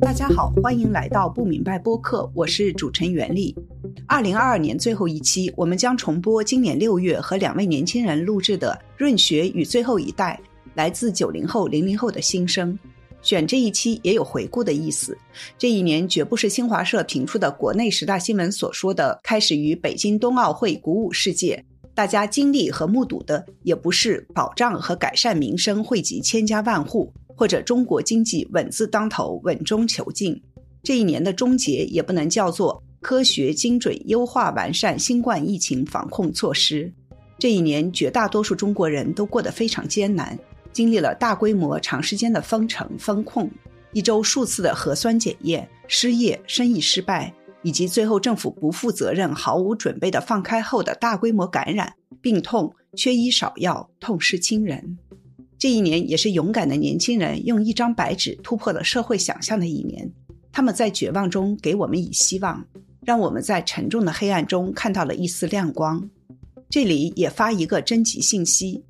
大家好，欢迎来到不明白播客，我是主持人袁丽。二零二二年最后一期，我们将重播今年六月和两位年轻人录制的《润学与最后一代》，来自九零后、零零后的心声。选这一期也有回顾的意思。这一年绝不是新华社评出的国内十大新闻所说的开始于北京冬奥会鼓舞世界，大家经历和目睹的也不是保障和改善民生惠及千家万户，或者中国经济稳字当头、稳中求进。这一年的终结也不能叫做科学精准优化完善新冠疫情防控措施。这一年，绝大多数中国人都过得非常艰难。经历了大规模、长时间的封城封控，一周数次的核酸检验，失业、生意失败，以及最后政府不负责任、毫无准备的放开后的大规模感染、病痛、缺医少药、痛失亲人。这一年也是勇敢的年轻人用一张白纸突破了社会想象的一年。他们在绝望中给我们以希望，让我们在沉重的黑暗中看到了一丝亮光。这里也发一个征集信息。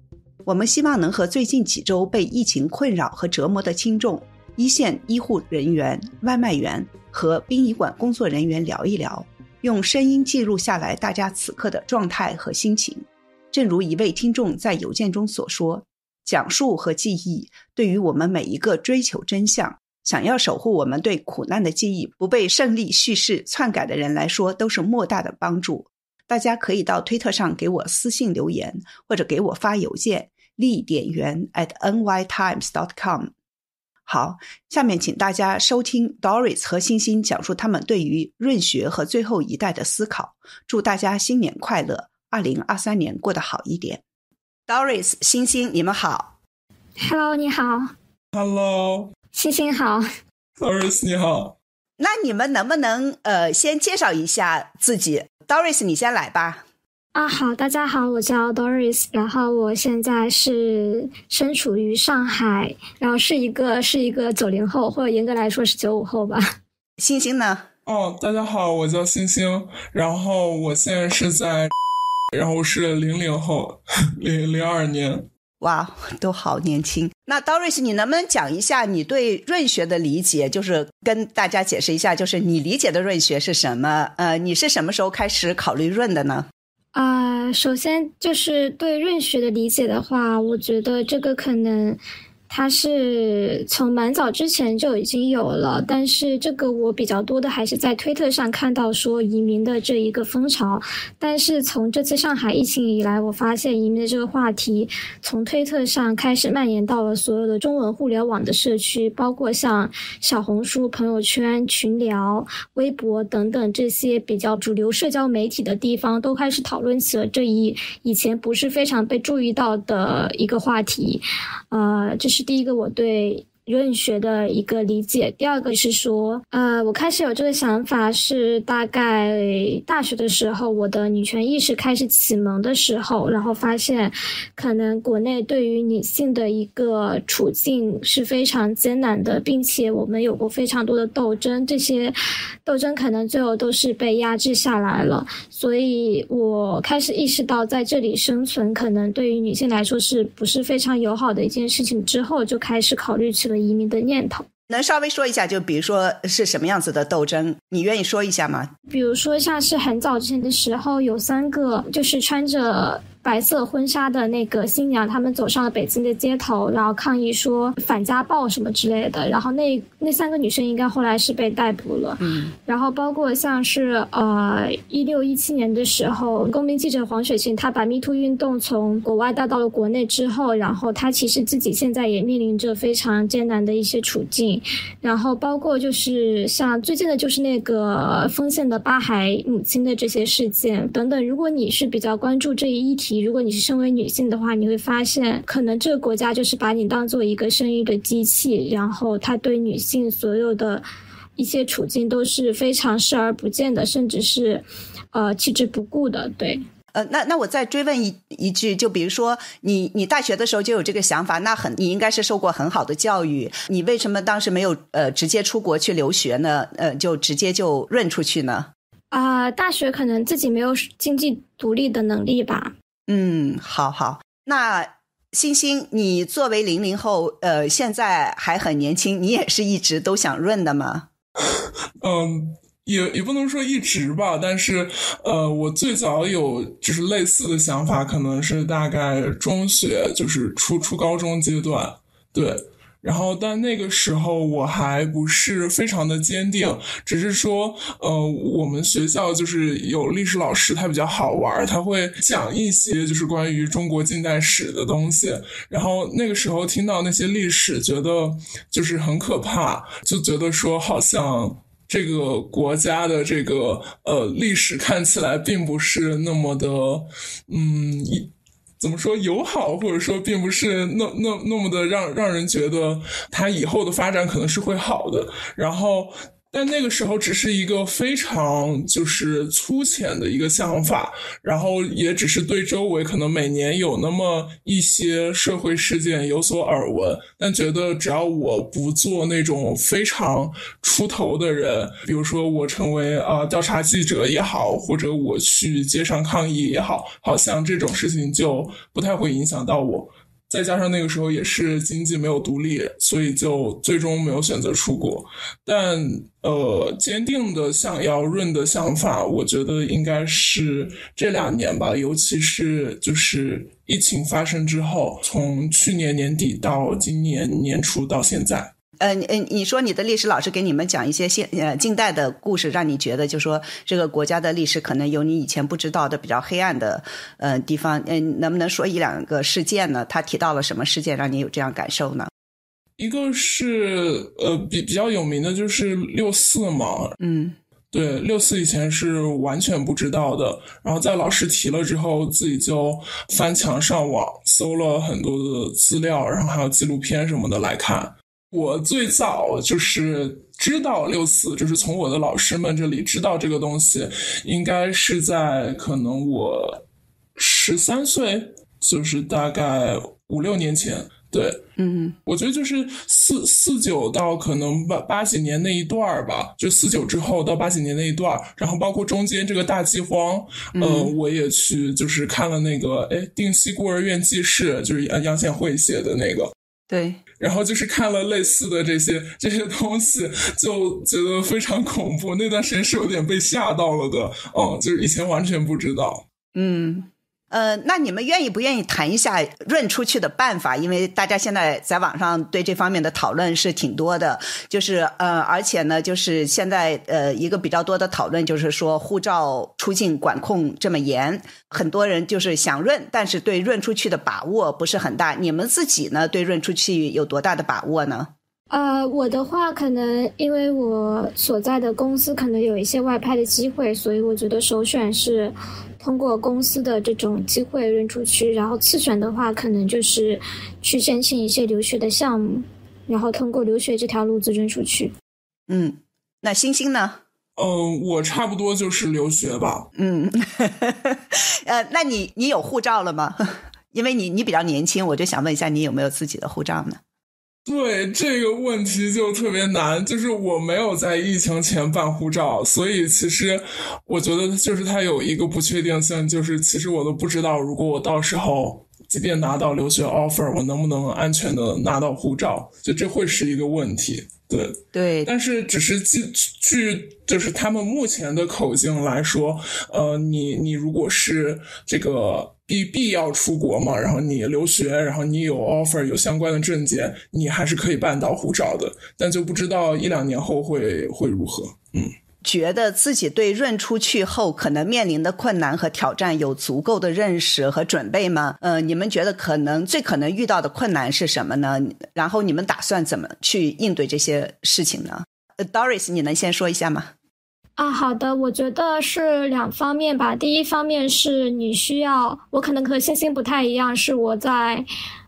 我们希望能和最近几周被疫情困扰和折磨的轻重、一线医护人员、外卖员和殡仪馆工作人员聊一聊，用声音记录下来大家此刻的状态和心情。正如一位听众在邮件中所说：“讲述和记忆对于我们每一个追求真相、想要守护我们对苦难的记忆不被胜利叙事篡改的人来说，都是莫大的帮助。”大家可以到推特上给我私信留言，或者给我发邮件。立点源 at nytimes.com。好，下面请大家收听 Doris 和星星讲述他们对于润学和最后一代的思考。祝大家新年快乐，二零二三年过得好一点。Doris、星星，你们好。Hello，你好。Hello，星星好。Doris，你好。那你们能不能呃先介绍一下自己？Doris，你先来吧。啊，好，大家好，我叫 Doris，然后我现在是身处于上海，然后是一个是一个九零后，或者严格来说是九五后吧。星星呢？哦，大家好，我叫星星，然后我现在是在，然后是零零后，零零二年。哇，都好年轻。那 Doris，你能不能讲一下你对润学的理解？就是跟大家解释一下，就是你理解的润学是什么？呃，你是什么时候开始考虑润的呢？啊，首先就是对润学的理解的话，我觉得这个可能。它是从蛮早之前就已经有了，但是这个我比较多的还是在推特上看到说移民的这一个风潮。但是从这次上海疫情以来，我发现移民的这个话题从推特上开始蔓延到了所有的中文互联网的社区，包括像小红书、朋友圈、群聊、微博等等这些比较主流社交媒体的地方，都开始讨论起了这一以前不是非常被注意到的一个话题。呃，就是。是第一个，我对。润学的一个理解，第二个是说，呃，我开始有这个想法是大概大学的时候，我的女权意识开始启蒙的时候，然后发现，可能国内对于女性的一个处境是非常艰难的，并且我们有过非常多的斗争，这些斗争可能最后都是被压制下来了，所以我开始意识到在这里生存可能对于女性来说是不是非常友好的一件事情，之后就开始考虑起了。移民的念头，能稍微说一下？就比如说是什么样子的斗争？你愿意说一下吗？比如说，像是很早之前的时候，有三个就是穿着。白色婚纱的那个新娘，他们走上了北京的街头，然后抗议说反家暴什么之类的。然后那那三个女生应该后来是被逮捕了。嗯。然后包括像是呃一六一七年的时候，公民记者黄雪琴，她把 Me Too 运动从国外带到了国内之后，然后她其实自己现在也面临着非常艰难的一些处境。然后包括就是像最近的就是那个丰县的八孩母亲的这些事件等等。如果你是比较关注这一议题，如果你是身为女性的话，你会发现，可能这个国家就是把你当做一个生育的机器，然后他对女性所有的一些处境都是非常视而不见的，甚至是，呃，弃之不顾的。对，呃，那那我再追问一一句，就比如说，你你大学的时候就有这个想法，那很你应该是受过很好的教育，你为什么当时没有呃直接出国去留学呢？呃，就直接就润出去呢？啊，大学可能自己没有经济独立的能力吧。嗯，好好。那星星，你作为零零后，呃，现在还很年轻，你也是一直都想润的吗？嗯，也也不能说一直吧，但是呃，我最早有就是类似的想法，可能是大概中学，就是初初高中阶段，对。然后，但那个时候我还不是非常的坚定，只是说，呃，我们学校就是有历史老师，他比较好玩，他会讲一些就是关于中国近代史的东西。然后那个时候听到那些历史，觉得就是很可怕，就觉得说好像这个国家的这个呃历史看起来并不是那么的，嗯一。怎么说友好，或者说并不是那那那么的让让人觉得他以后的发展可能是会好的，然后。但那个时候只是一个非常就是粗浅的一个想法，然后也只是对周围可能每年有那么一些社会事件有所耳闻，但觉得只要我不做那种非常出头的人，比如说我成为啊调查记者也好，或者我去街上抗议也好，好像这种事情就不太会影响到我。再加上那个时候也是经济没有独立，所以就最终没有选择出国。但呃，坚定的想要润的想法，我觉得应该是这两年吧，尤其是就是疫情发生之后，从去年年底到今年年初到现在。呃，嗯，你说你的历史老师给你们讲一些现呃近代的故事，让你觉得就说这个国家的历史可能有你以前不知道的比较黑暗的呃地方，嗯，能不能说一两个事件呢？他提到了什么事件让你有这样感受呢？一个是呃比比较有名的就是六四嘛，嗯，对，六四以前是完全不知道的，然后在老师提了之后，自己就翻墙上网搜了很多的资料，然后还有纪录片什么的来看。我最早就是知道六四，就是从我的老师们这里知道这个东西，应该是在可能我十三岁，就是大概五六年前。对，嗯，我觉得就是四四九到可能八八几年那一段儿吧，就四九之后到八几年那一段儿，然后包括中间这个大饥荒，呃，我也去就是看了那个，哎，定西孤儿院记事，就是杨杨显惠写的那个。对，然后就是看了类似的这些这些东西，就觉得非常恐怖。那段时间是有点被吓到了的，嗯，就是以前完全不知道，嗯。呃，那你们愿意不愿意谈一下润出去的办法？因为大家现在在网上对这方面的讨论是挺多的，就是呃，而且呢，就是现在呃，一个比较多的讨论就是说，护照出境管控这么严，很多人就是想润，但是对润出去的把握不是很大。你们自己呢，对润出去有多大的把握呢？呃，我的话可能因为我所在的公司可能有一些外派的机会，所以我觉得首选是通过公司的这种机会扔出去，然后次选的话可能就是去申请一些留学的项目，然后通过留学这条路子扔出去。嗯，那星星呢？嗯，我差不多就是留学吧。嗯，呃，那你你有护照了吗？因为你你比较年轻，我就想问一下，你有没有自己的护照呢？对这个问题就特别难，就是我没有在疫情前办护照，所以其实我觉得就是它有一个不确定性，就是其实我都不知道，如果我到时候即便拿到留学 offer，我能不能安全的拿到护照，就这会是一个问题。对对，但是只是据据就是他们目前的口径来说，呃，你你如果是这个。必必要出国嘛？然后你留学，然后你有 offer，有相关的证件，你还是可以办到护照的。但就不知道一两年后会会如何。嗯，觉得自己对润出去后可能面临的困难和挑战有足够的认识和准备吗？呃，你们觉得可能最可能遇到的困难是什么呢？然后你们打算怎么去应对这些事情呢？Doris，你能先说一下吗？啊，好的，我觉得是两方面吧。第一方面是你需要，我可能和星星不太一样，是我在，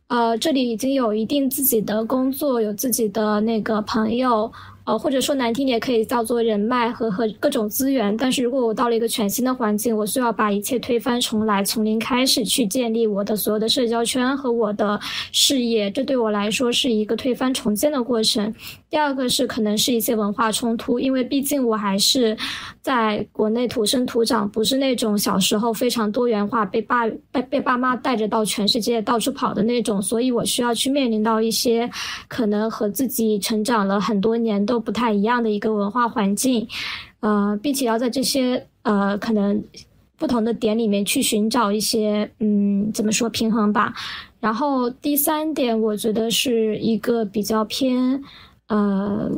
呃，这里已经有一定自己的工作，有自己的那个朋友，呃，或者说难听点，可以叫做人脉和和各种资源。但是如果我到了一个全新的环境，我需要把一切推翻重来，从零开始去建立我的所有的社交圈和我的事业，这对我来说是一个推翻重建的过程。第二个是可能是一些文化冲突，因为毕竟我还是在国内土生土长，不是那种小时候非常多元化，被爸被被爸妈带着到全世界到处跑的那种，所以我需要去面临到一些可能和自己成长了很多年都不太一样的一个文化环境，呃，并且要在这些呃可能不同的点里面去寻找一些嗯怎么说平衡吧。然后第三点，我觉得是一个比较偏。呃，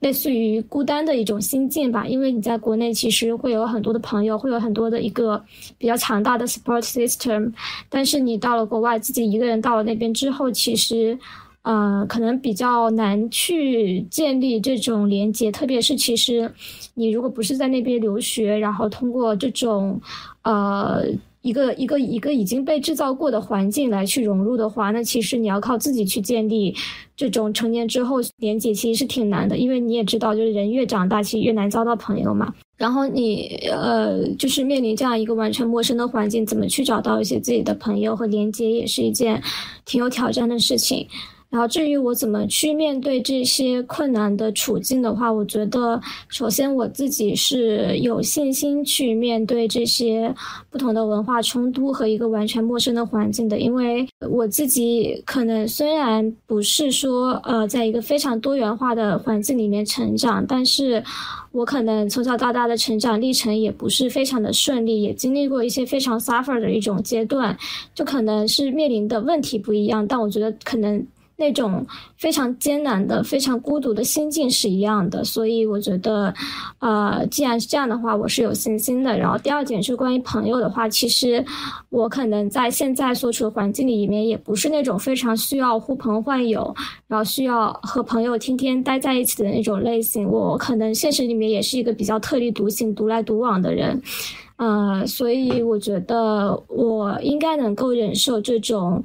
类似于孤单的一种心境吧，因为你在国内其实会有很多的朋友，会有很多的一个比较强大的 support system，但是你到了国外，自己一个人到了那边之后，其实，呃，可能比较难去建立这种连接，特别是其实你如果不是在那边留学，然后通过这种，呃。一个一个一个已经被制造过的环境来去融入的话，那其实你要靠自己去建立这种成年之后连接，其实是挺难的。因为你也知道，就是人越长大，其实越难交到朋友嘛。然后你呃，就是面临这样一个完全陌生的环境，怎么去找到一些自己的朋友和连接，也是一件挺有挑战的事情。然后至于我怎么去面对这些困难的处境的话，我觉得首先我自己是有信心去面对这些不同的文化冲突和一个完全陌生的环境的，因为我自己可能虽然不是说呃在一个非常多元化的环境里面成长，但是我可能从小到大的成长历程也不是非常的顺利，也经历过一些非常 suffer 的一种阶段，就可能是面临的问题不一样，但我觉得可能。那种非常艰难的、非常孤独的心境是一样的，所以我觉得，呃，既然是这样的话，我是有信心的。然后第二点是关于朋友的话，其实我可能在现在所处的环境里面，也不是那种非常需要呼朋唤友，然后需要和朋友天天待在一起的那种类型。我可能现实里面也是一个比较特立独行、独来独往的人，呃，所以我觉得我应该能够忍受这种。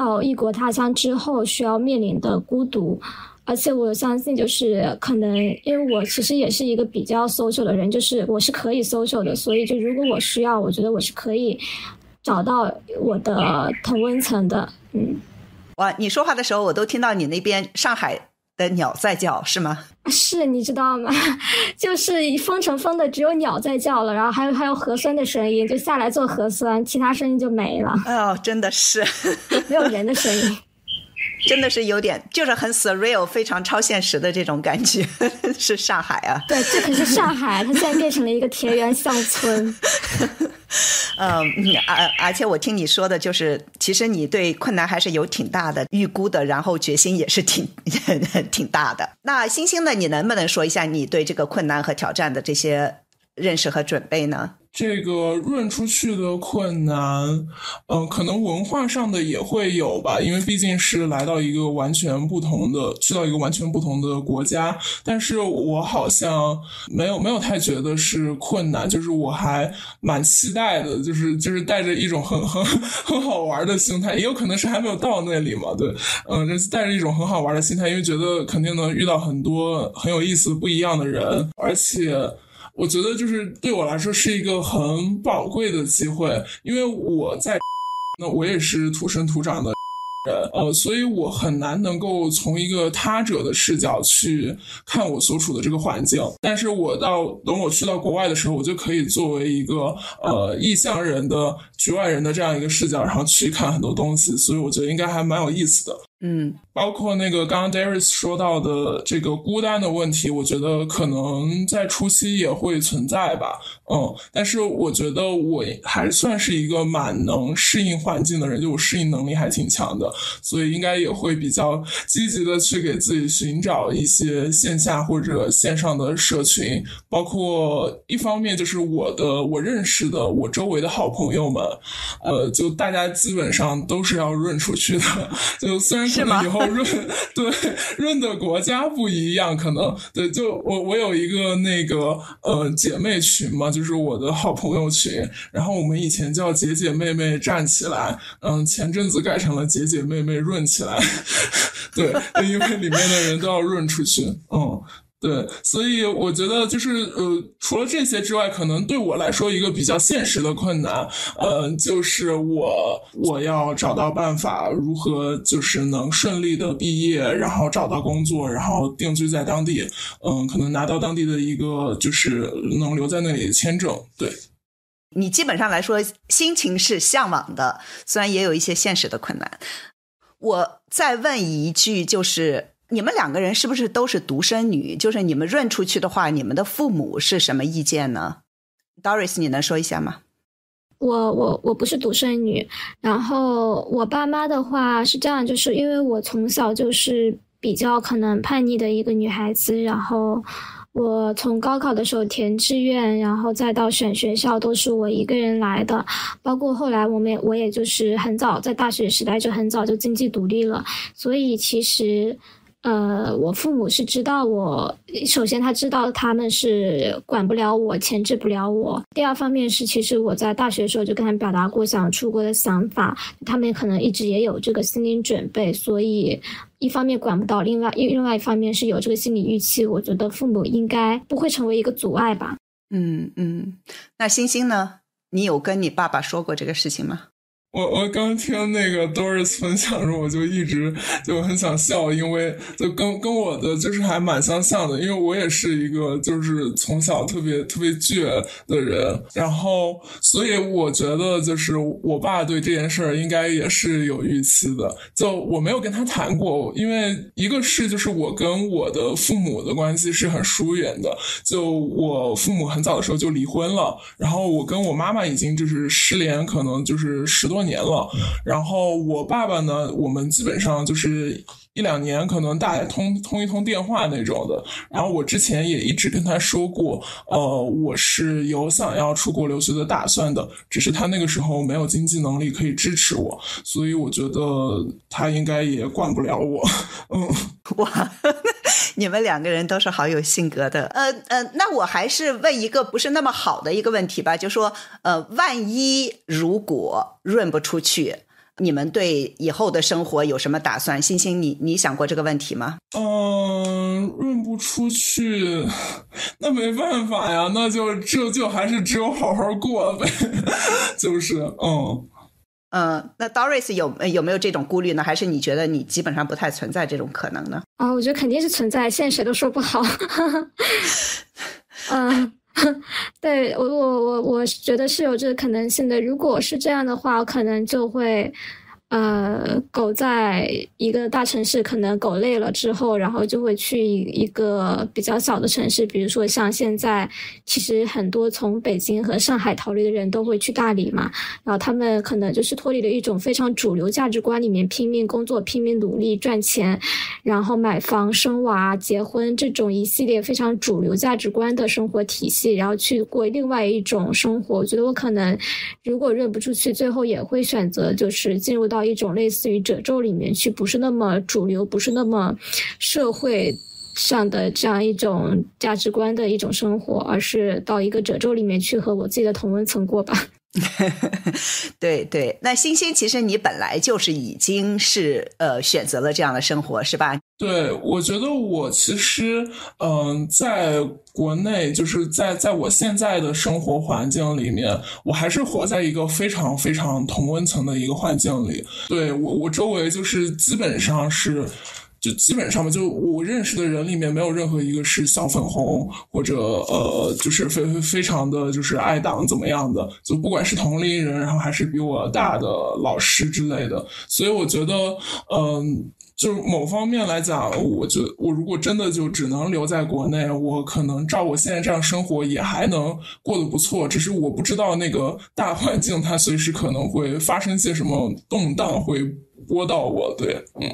到异国他乡之后需要面临的孤独，而且我相信，就是可能因为我其实也是一个比较 social 的人，就是我是可以 social 的，所以就如果我需要，我觉得我是可以找到我的同温层的。嗯，哇，你说话的时候，我都听到你那边上海。的鸟在叫是吗？是，你知道吗？就是封城封的只有鸟在叫了，然后还有还有核酸的声音，就下来做核酸，其他声音就没了。哦，真的是没有人的声音。真的是有点，就是很 surreal，非常超现实的这种感觉，是上海啊。对，这可是上海，它现在变成了一个田园乡村。嗯，而而且我听你说的，就是其实你对困难还是有挺大的预估的，然后决心也是挺 挺大的。那星星呢？你能不能说一下你对这个困难和挑战的这些认识和准备呢？这个润出去的困难，嗯，可能文化上的也会有吧，因为毕竟是来到一个完全不同的，去到一个完全不同的国家。但是我好像没有没有太觉得是困难，就是我还蛮期待的，就是就是带着一种很很很好玩的心态，也有可能是还没有到那里嘛，对，嗯，就是带着一种很好玩的心态，因为觉得肯定能遇到很多很有意思不一样的人，而且。我觉得就是对我来说是一个很宝贵的机会，因为我在，那我也是土生土长的。人，呃，所以我很难能够从一个他者的视角去看我所处的这个环境。但是我到等我去到国外的时候，我就可以作为一个呃异乡人的局外人的这样一个视角，然后去看很多东西。所以我觉得应该还蛮有意思的。嗯，包括那个刚刚 Darius 说到的这个孤单的问题，我觉得可能在初期也会存在吧。嗯，但是我觉得我还算是一个蛮能适应环境的人，就我适应能力还挺强的。所以应该也会比较积极的去给自己寻找一些线下或者线上的社群，包括一方面就是我的我认识的我周围的好朋友们，呃，就大家基本上都是要润出去的。就虽然可能以后润 对润的国家不一样，可能对，就我我有一个那个呃姐妹群嘛，就是我的好朋友群，然后我们以前叫姐姐妹妹站起来，嗯，前阵子改成了姐姐。妹妹润起来，对，因为里面的人都要润出去，嗯，对，所以我觉得就是呃，除了这些之外，可能对我来说一个比较现实的困难，呃，就是我我要找到办法如何就是能顺利的毕业，然后找到工作，然后定居在当地，嗯，可能拿到当地的一个就是能留在那里的签证。对，你基本上来说心情是向往的，虽然也有一些现实的困难。我再问一句，就是。你们两个人是不是都是独生女？就是你们认出去的话，你们的父母是什么意见呢？Doris，你能说一下吗？我我我不是独生女，然后我爸妈的话是这样，就是因为我从小就是比较可能叛逆的一个女孩子，然后我从高考的时候填志愿，然后再到选学校都是我一个人来的，包括后来我们我也就是很早在大学时代就很早就经济独立了，所以其实。呃，我父母是知道我，首先他知道他们是管不了我，牵制不了我。第二方面是，其实我在大学的时候就跟他表达过想出国的想法，他们可能一直也有这个心理准备，所以一方面管不到，另外另外一方面是有这个心理预期，我觉得父母应该不会成为一个阻碍吧。嗯嗯，那星星呢？你有跟你爸爸说过这个事情吗？我我刚听那个 Doris 分享的时候，我就一直就很想笑，因为就跟跟我的就是还蛮相像的，因为我也是一个就是从小特别特别倔的人，然后所以我觉得就是我爸对这件事儿应该也是有预期的。就我没有跟他谈过，因为一个是就是我跟我的父母的关系是很疏远的，就我父母很早的时候就离婚了，然后我跟我妈妈已经就是失联，可能就是十多。年了，然后我爸爸呢，我们基本上就是一两年可能打通通一通电话那种的。然后我之前也一直跟他说过，呃，我是有想要出国留学的打算的，只是他那个时候没有经济能力可以支持我，所以我觉得他应该也管不了我。嗯，哇，你们两个人都是好有性格的。呃呃，那我还是问一个不是那么好的一个问题吧，就说，呃，万一如果。润不出去，你们对以后的生活有什么打算？星星，你你想过这个问题吗？嗯，润不出去，那没办法呀，那就这就还是只有好好过呗，就是嗯嗯。那 Doris 有有没有这种顾虑呢？还是你觉得你基本上不太存在这种可能呢？啊，我觉得肯定是存在，现在谁都说不好。嗯。对我，我我我觉得是有这个可能性的。如果是这样的话，可能就会。呃，狗在一个大城市，可能狗累了之后，然后就会去一个比较小的城市，比如说像现在，其实很多从北京和上海逃离的人都会去大理嘛。然后他们可能就是脱离了一种非常主流价值观里面拼命工作、拼命努力赚钱，然后买房、生娃、结婚这种一系列非常主流价值观的生活体系，然后去过另外一种生活。我觉得我可能如果认不出去，最后也会选择就是进入到。到一种类似于褶皱里面去，不是那么主流，不是那么社会上的这样一种价值观的一种生活，而是到一个褶皱里面去和我自己的同温层过吧。对对，那星星，其实你本来就是已经是呃选择了这样的生活，是吧？对，我觉得我其实嗯，在国内就是在在我现在的生活环境里面，我还是活在一个非常非常同温层的一个环境里。对我，我周围就是基本上是。就基本上吧，就我认识的人里面没有任何一个是小粉红或者呃，就是非非常的就是爱党怎么样的，就不管是同龄人，然后还是比我大的老师之类的，所以我觉得，嗯，就某方面来讲，我觉得我如果真的就只能留在国内，我可能照我现在这样生活也还能过得不错，只是我不知道那个大环境它随时可能会发生些什么动荡，会拨到我，对，嗯。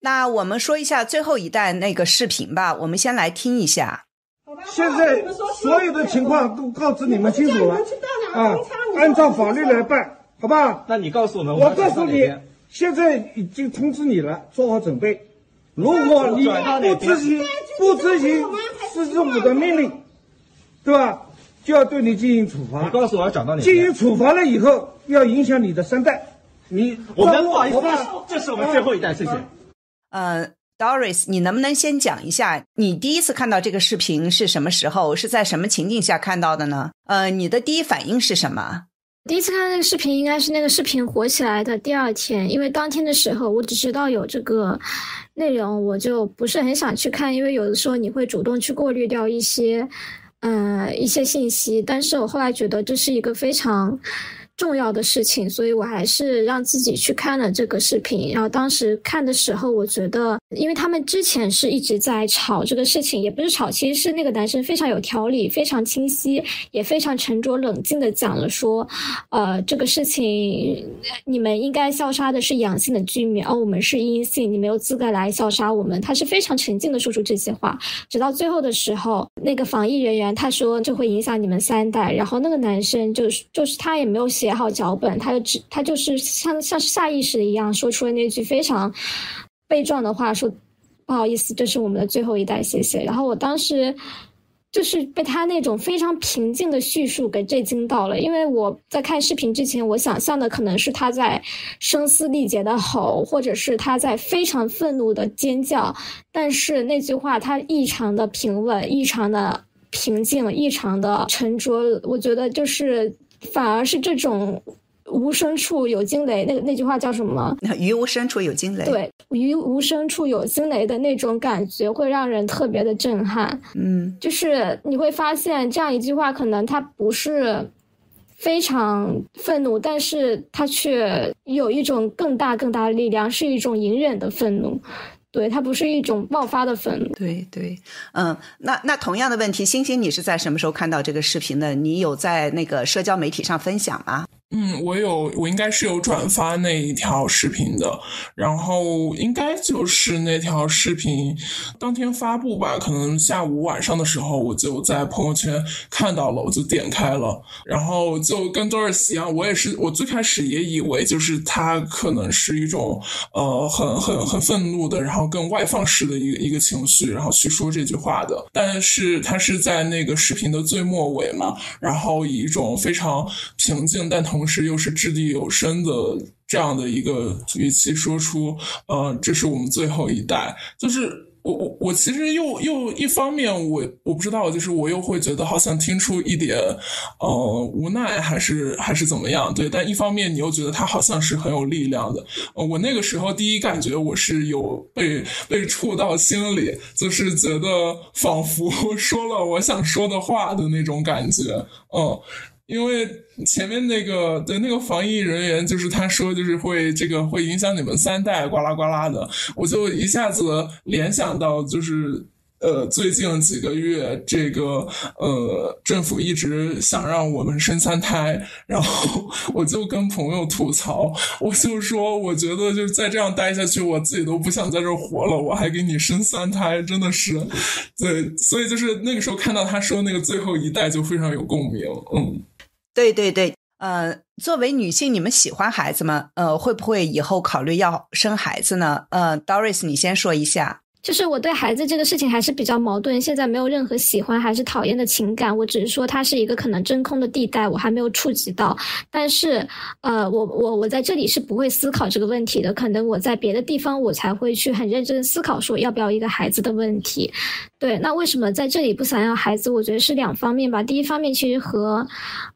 那我们说一下最后一代那个视频吧，我们先来听一下。现在所有的情况都告知你们清楚了啊，按照法律来办，好吧？那你告诉我们，我告诉你，现在已经通知你了，做好准备。如果你不执行，不执行市政府的命令，对吧？就要对你进行处罚。你告诉我要转到哪？进行处罚了以后，要影响你的三代。你我们不好意思，这是我们最后一代，谢谢。呃 Doris，你能不能先讲一下你第一次看到这个视频是什么时候？是在什么情境下看到的呢？呃，你的第一反应是什么？第一次看那个视频，应该是那个视频火起来的第二天，因为当天的时候我只知道有这个内容，我就不是很想去看，因为有的时候你会主动去过滤掉一些，呃，一些信息。但是我后来觉得这是一个非常。重要的事情，所以我还是让自己去看了这个视频。然后当时看的时候，我觉得，因为他们之前是一直在吵这个事情，也不是吵，其实是那个男生非常有条理、非常清晰，也非常沉着冷静的讲了说，呃，这个事情你们应该消杀的是阳性的居民，而我们是阴性，你没有资格来消杀我们。他是非常沉静的说出这些话，直到最后的时候，那个防疫人员他说这会影响你们三代，然后那个男生就是就是他也没有写。写好脚本，他就只他就是像像下意识一样说出了那句非常悲壮的话，说不好意思，这是我们的最后一代，谢谢。然后我当时就是被他那种非常平静的叙述给震惊到了，因为我在看视频之前，我想象的可能是他在声嘶力竭的吼，或者是他在非常愤怒的尖叫，但是那句话他异常的平稳，异常的平静，异常的沉着，我觉得就是。反而是这种无声处有惊雷，那那句话叫什么？于无声处有惊雷。对，于无声处有惊雷的那种感觉，会让人特别的震撼。嗯，就是你会发现这样一句话，可能它不是非常愤怒，但是它却有一种更大更大的力量，是一种隐忍的愤怒。对，它不是一种爆发的粉。对对，嗯，那那同样的问题，星星，你是在什么时候看到这个视频的？你有在那个社交媒体上分享吗？嗯，我有，我应该是有转发那一条视频的，然后应该就是那条视频当天发布吧，可能下午晚上的时候我就在朋友圈看到了，我就点开了，然后就跟 Doris 一样，我也是，我最开始也以为就是他可能是一种呃很很很愤怒的，然后更外放式的一个一个情绪，然后去说这句话的，但是他是在那个视频的最末尾嘛，然后以一种非常平静但同同时又是掷地有声的这样的一个语气说出，呃，这是我们最后一代。就是我我我其实又又一方面我我不知道，就是我又会觉得好像听出一点呃无奈还是还是怎么样，对。但一方面你又觉得他好像是很有力量的。我那个时候第一感觉我是有被被触到心里，就是觉得仿佛 说了我想说的话的那种感觉，嗯。因为前面那个的那个防疫人员，就是他说，就是会这个会影响你们三代，呱啦呱啦的，我就一下子联想到，就是呃，最近几个月，这个呃，政府一直想让我们生三胎，然后 我就跟朋友吐槽，我就说，我觉得就是再这样待下去，我自己都不想在这活了，我还给你生三胎，真的是，对，所以就是那个时候看到他说那个最后一代，就非常有共鸣，嗯。对对对，呃，作为女性，你们喜欢孩子吗？呃，会不会以后考虑要生孩子呢？呃，Doris，你先说一下。就是我对孩子这个事情还是比较矛盾，现在没有任何喜欢还是讨厌的情感，我只是说它是一个可能真空的地带，我还没有触及到。但是，呃，我我我在这里是不会思考这个问题的，可能我在别的地方我才会去很认真思考说要不要一个孩子的问题。对，那为什么在这里不想要孩子？我觉得是两方面吧。第一方面其实和，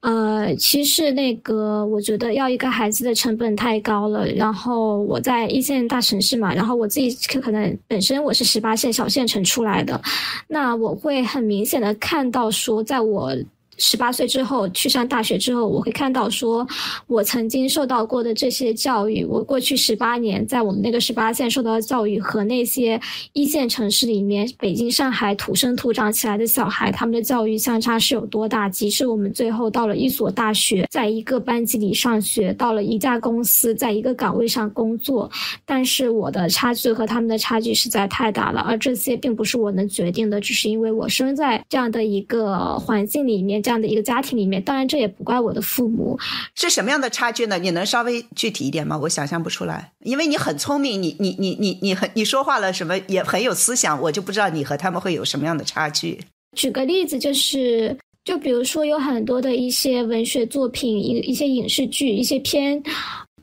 呃，其实那个我觉得要一个孩子的成本太高了。然后我在一线大城市嘛，然后我自己可能本身我是十八线小县城出来的，那我会很明显的看到说，在我。十八岁之后去上大学之后，我会看到说，我曾经受到过的这些教育，我过去十八年在我们那个十八线受到的教育和那些一线城市里面北京、上海土生土长起来的小孩，他们的教育相差是有多大？即使我们最后到了一所大学，在一个班级里上学，到了一家公司，在一个岗位上工作，但是我的差距和他们的差距实在太大了。而这些并不是我能决定的，只是因为我生在这样的一个环境里面。这样的一个家庭里面，当然这也不怪我的父母。是什么样的差距呢？你能稍微具体一点吗？我想象不出来，因为你很聪明，你你你你你很你说话了什么也很有思想，我就不知道你和他们会有什么样的差距。举个例子，就是就比如说有很多的一些文学作品，一一些影视剧，一些偏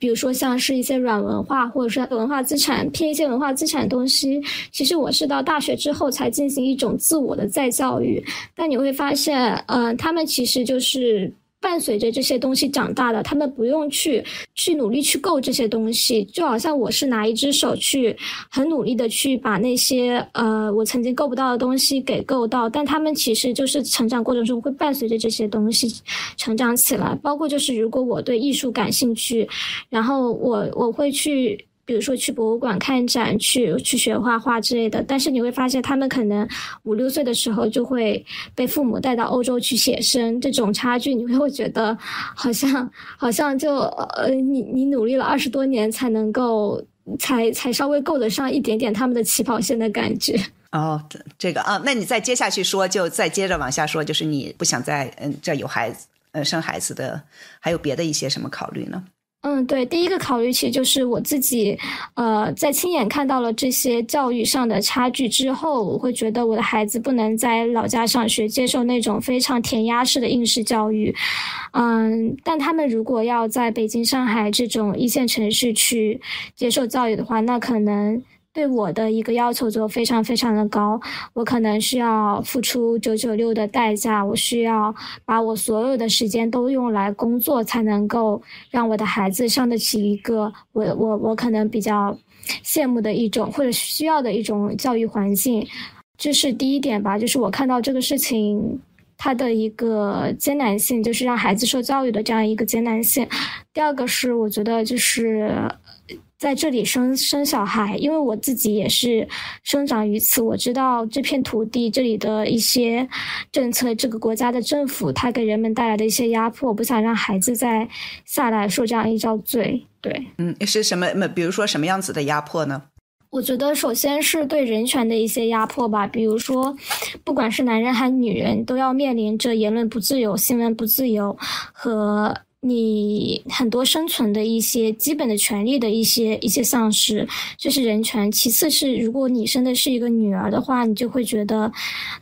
比如说像是一些软文化或者是文化资产偏一些文化资产的东西，其实我是到大学之后才进行一种自我的再教育。但你会发现，嗯，他们其实就是。伴随着这些东西长大的，他们不用去去努力去够这些东西，就好像我是拿一只手去很努力的去把那些呃我曾经够不到的东西给够到，但他们其实就是成长过程中会伴随着这些东西成长起来，包括就是如果我对艺术感兴趣，然后我我会去。比如说去博物馆看展，去去学画画之类的，但是你会发现，他们可能五六岁的时候就会被父母带到欧洲去写生，这种差距你会会觉得好像好像就呃，你你努力了二十多年才能够才才稍微够得上一点点他们的起跑线的感觉。哦，这个啊，那你再接下去说，就再接着往下说，就是你不想再嗯这有孩子呃生孩子的，还有别的一些什么考虑呢？嗯，对，第一个考虑其实就是我自己，呃，在亲眼看到了这些教育上的差距之后，我会觉得我的孩子不能在老家上学，接受那种非常填鸭式的应试教育，嗯，但他们如果要在北京、上海这种一线城市去接受教育的话，那可能。对我的一个要求就非常非常的高，我可能需要付出九九六的代价，我需要把我所有的时间都用来工作，才能够让我的孩子上得起一个我我我可能比较羡慕的一种或者需要的一种教育环境，这是第一点吧。就是我看到这个事情它的一个艰难性，就是让孩子受教育的这样一个艰难性。第二个是我觉得就是。在这里生生小孩，因为我自己也是生长于此，我知道这片土地这里的一些政策，这个国家的政府，它给人们带来的一些压迫，我不想让孩子再下来受这样一遭罪。对，嗯，是什么？比如说什么样子的压迫呢？我觉得首先是对人权的一些压迫吧，比如说，不管是男人还是女人，都要面临着言论不自由、新闻不自由和。你很多生存的一些基本的权利的一些一些丧失，这是人权。其次是，如果你生的是一个女儿的话，你就会觉得，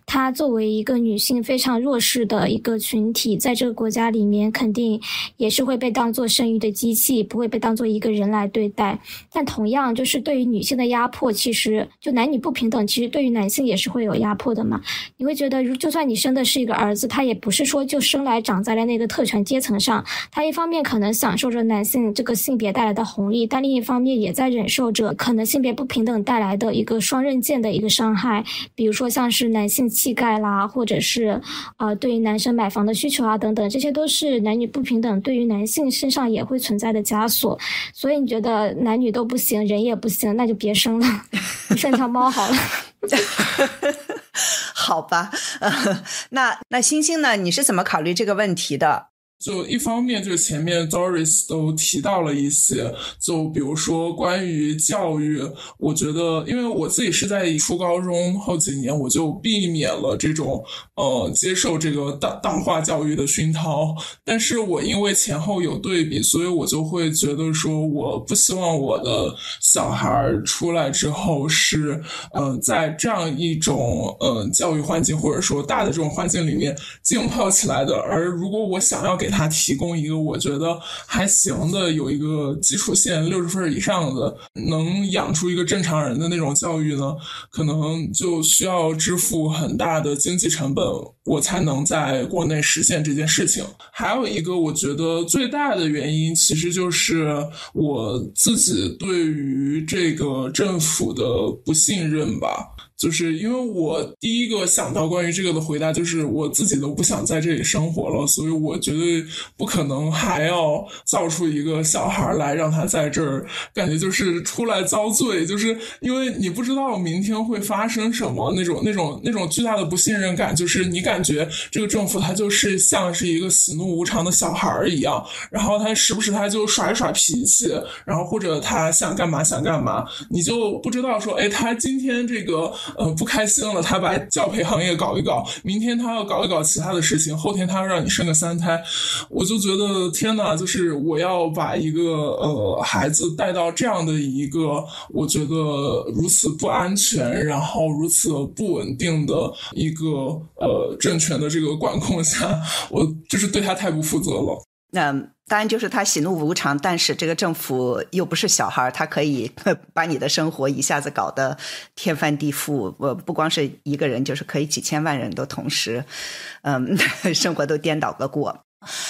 她作为一个女性非常弱势的一个群体，在这个国家里面肯定也是会被当做生育的机器，不会被当做一个人来对待。但同样，就是对于女性的压迫，其实就男女不平等，其实对于男性也是会有压迫的嘛。你会觉得，如就算你生的是一个儿子，他也不是说就生来长在了那个特权阶层上。他一方面可能享受着男性这个性别带来的红利，但另一方面也在忍受着可能性别不平等带来的一个双刃剑的一个伤害。比如说像是男性气概啦，或者是呃对于男生买房的需求啊等等，这些都是男女不平等对于男性身上也会存在的枷锁。所以你觉得男女都不行，人也不行，那就别生了，生条猫好了。好吧，呃那那星星呢？你是怎么考虑这个问题的？就一方面，就是前面 Doris 都提到了一些，就比如说关于教育，我觉得，因为我自己是在初高中后几年，我就避免了这种呃接受这个党党化教育的熏陶。但是我因为前后有对比，所以我就会觉得说，我不希望我的小孩出来之后是呃在这样一种呃教育环境或者说大的这种环境里面浸泡起来的。而如果我想要给他提供一个我觉得还行的，有一个基础线六十分以上的，能养出一个正常人的那种教育呢，可能就需要支付很大的经济成本，我才能在国内实现这件事情。还有一个，我觉得最大的原因其实就是我自己对于这个政府的不信任吧。就是因为我第一个想到关于这个的回答，就是我自己都不想在这里生活了，所以我绝对不可能还要造出一个小孩来让他在这儿，感觉就是出来遭罪，就是因为你不知道明天会发生什么，那种那种那种巨大的不信任感，就是你感觉这个政府他就是像是一个喜怒无常的小孩一样，然后他时不时他就耍一耍脾气，然后或者他想干嘛想干嘛，你就不知道说，哎，他今天这个。呃，不开心了，他把教培行业搞一搞，明天他要搞一搞其他的事情，后天他要让你生个三胎，我就觉得天哪，就是我要把一个呃孩子带到这样的一个我觉得如此不安全，然后如此不稳定的一个呃政权的这个管控下，我就是对他太不负责了。那当然就是他喜怒无常，但是这个政府又不是小孩，他可以 把你的生活一下子搞得天翻地覆。我不光是一个人，就是可以几千万人都同时，嗯，生活都颠倒个过。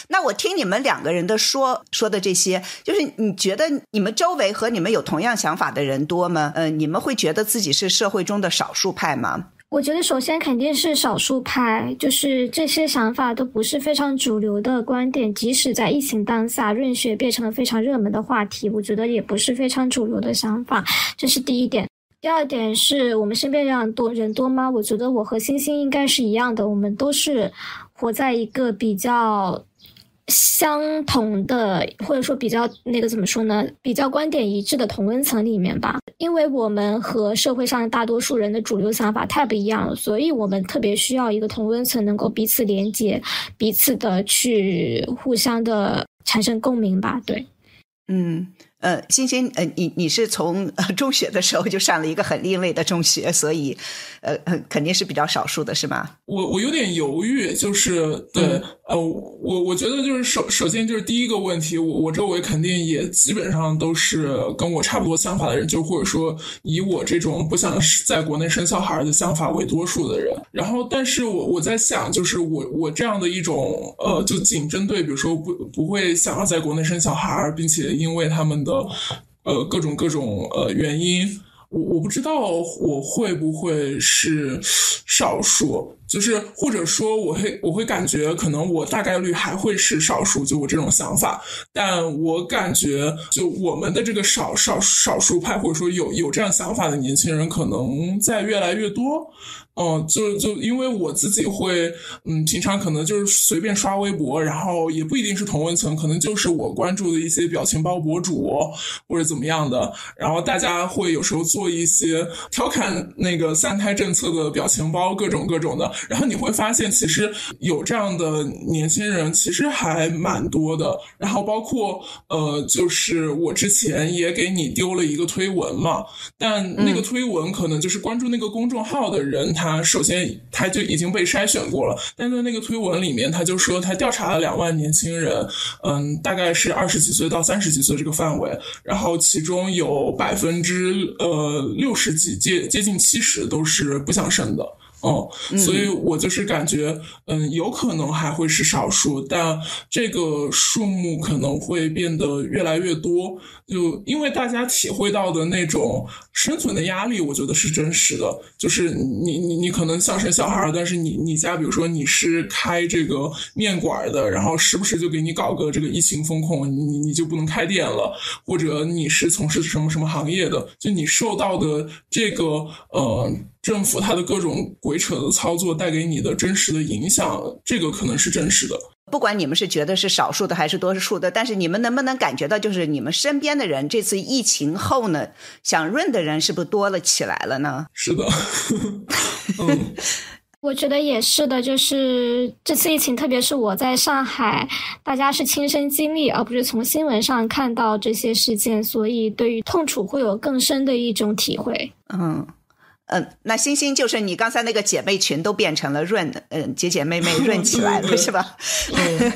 那我听你们两个人的说说的这些，就是你觉得你们周围和你们有同样想法的人多吗？嗯，你们会觉得自己是社会中的少数派吗？我觉得首先肯定是少数派，就是这些想法都不是非常主流的观点。即使在疫情当下，润学变成了非常热门的话题，我觉得也不是非常主流的想法。这是第一点。第二点是我们身边这样多人多吗？我觉得我和星星应该是一样的，我们都是活在一个比较。相同的，或者说比较那个怎么说呢？比较观点一致的同温层里面吧，因为我们和社会上大多数人的主流想法太不一样了，所以我们特别需要一个同温层，能够彼此连接，彼此的去互相的产生共鸣吧。对，嗯。呃，欣欣，呃，你你是从 中学的时候就上了一个很另类的中学，所以，呃，肯定是比较少数的，是吗？我我有点犹豫，就是对，呃，我我觉得就是首首先就是第一个问题，我我周围肯定也基本上都是跟我差不多想法的人，就或者说以我这种不想在国内生小孩的想法为多数的人。然后，但是我我在想，就是我我这样的一种，呃，就仅针对，比如说不不会想要在国内生小孩，并且因为他们。的呃各种各种呃原因，我我不知道我会不会是少数，就是或者说我会我会感觉可能我大概率还会是少数，就我这种想法，但我感觉就我们的这个少少少数派或者说有有这样想法的年轻人可能在越来越多。哦，就就因为我自己会，嗯，平常可能就是随便刷微博，然后也不一定是同文层，可能就是我关注的一些表情包博主或者怎么样的，然后大家会有时候做一些调侃那个三胎政策的表情包，各种各种的，然后你会发现其实有这样的年轻人其实还蛮多的，然后包括呃，就是我之前也给你丢了一个推文嘛，但那个推文可能就是关注那个公众号的人他。啊首先他就已经被筛选过了，但在那个推文里面，他就说他调查了两万年轻人，嗯，大概是二十几岁到三十几岁这个范围，然后其中有百分之呃六十几接接近七十都是不想生的。哦，所以我就是感觉，嗯，有可能还会是少数，但这个数目可能会变得越来越多。就因为大家体会到的那种生存的压力，我觉得是真实的。就是你你你可能想生小孩，但是你你家比如说你是开这个面馆的，然后时不时就给你搞个这个疫情风控，你你就不能开店了，或者你是从事什么什么行业的，就你受到的这个呃。政府它的各种鬼扯的操作带给你的真实的影响，这个可能是真实的。不管你们是觉得是少数的还是多数的，但是你们能不能感觉到，就是你们身边的人这次疫情后呢，想润的人是不是多了起来了呢？是的，我觉得也是的。就是这次疫情，特别是我在上海，大家是亲身经历，而不是从新闻上看到这些事件，所以对于痛楚会有更深的一种体会。嗯。嗯，那星星就是你刚才那个姐妹群都变成了润，嗯，姐姐妹妹润起来了，是吧？嗯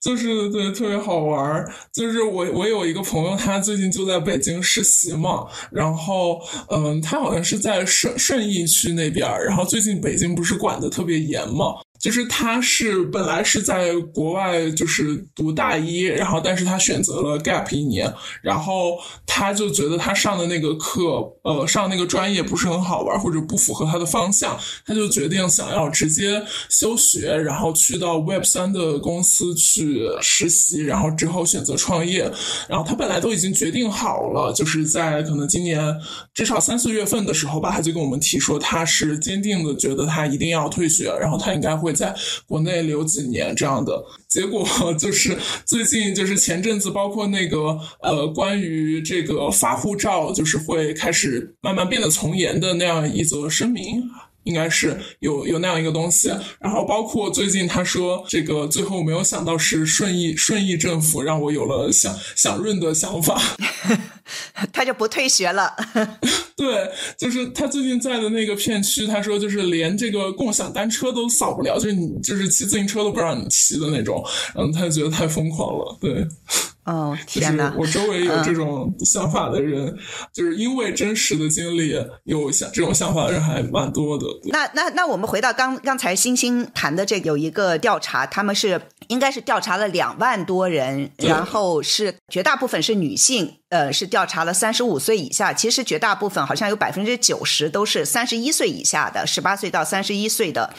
就是对，特别好玩儿。就是我我有一个朋友，他最近就在北京实习嘛，然后嗯，他好像是在顺顺义区那边儿，然后最近北京不是管的特别严嘛。就是他是本来是在国外就是读大一，然后但是他选择了 gap 一年，然后他就觉得他上的那个课，呃，上那个专业不是很好玩，或者不符合他的方向，他就决定想要直接休学，然后去到 Web 三的公司去实习，然后之后选择创业。然后他本来都已经决定好了，就是在可能今年至少三四月份的时候吧，他就跟我们提说他是坚定的觉得他一定要退学，然后他应该会。在国内留几年这样的结果，就是最近就是前阵子，包括那个呃，关于这个发护照，就是会开始慢慢变得从严的那样一则声明，应该是有有那样一个东西。然后包括最近他说这个最后没有想到是顺义顺义政府让我有了想想润的想法。他就不退学了。对，就是他最近在的那个片区，他说就是连这个共享单车都扫不了，就是你就是骑自行车都不让你骑的那种，然后，他就觉得太疯狂了，对。哦，天哪！我周围有这种想法的人，就是因为真实的经历有想这种想法的人还蛮多的。那那那我们回到刚刚才星星谈的这有一个调查，他们是应该是调查了两万多人，然后是绝大部分是女性，呃，是调查了三十五岁以下。其实绝大部分好像有百分之九十都是三十一岁以下的，十八岁到三十一岁的。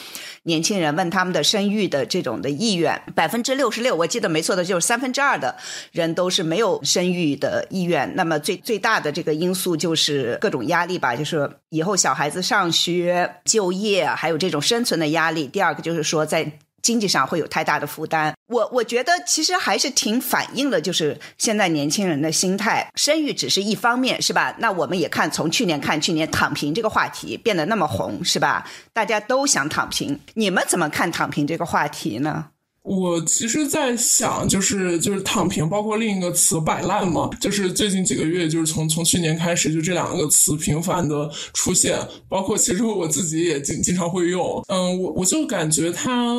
年轻人问他们的生育的这种的意愿，百分之六十六，我记得没错的，就是三分之二的人都是没有生育的意愿。那么最最大的这个因素就是各种压力吧，就是以后小孩子上学、就业，还有这种生存的压力。第二个就是说在。经济上会有太大的负担，我我觉得其实还是挺反映了，就是现在年轻人的心态，生育只是一方面，是吧？那我们也看，从去年看，去年躺平这个话题变得那么红，是吧？大家都想躺平，你们怎么看躺平这个话题呢？我其实，在想，就是就是躺平，包括另一个词摆烂嘛，就是最近几个月，就是从从去年开始，就这两个词频繁的出现，包括其实我自己也经经常会用。嗯，我我就感觉它，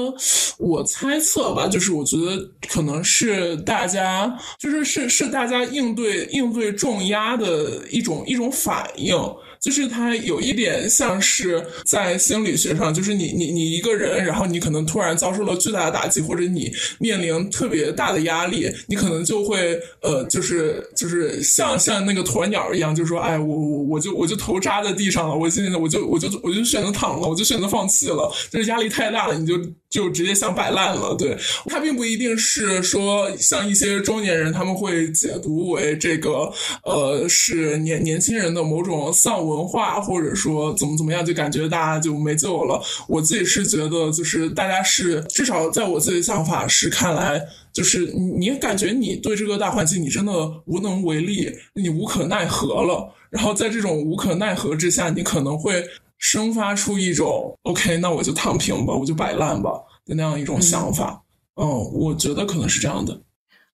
我猜测吧，就是我觉得可能是大家，就是是是大家应对应对重压的一种一种反应。就是它有一点像是在心理学上，就是你你你一个人，然后你可能突然遭受了巨大的打击，或者你面临特别大的压力，你可能就会呃，就是就是像像那个鸵鸟一样，就说哎，我我我就我就头扎在地上了，我现在我就我就我就选择躺了，我就选择放弃了，就是压力太大了，你就。就直接想摆烂了，对他并不一定是说像一些中年人他们会解读为这个呃是年年轻人的某种丧文化，或者说怎么怎么样，就感觉大家就没救了。我自己是觉得，就是大家是至少在我自己的想法是看来，就是你感觉你对这个大环境你真的无能为力，你无可奈何了。然后在这种无可奈何之下，你可能会。生发出一种 OK，那我就躺平吧，我就摆烂吧的那样一种想法。嗯，我觉得可能是这样的。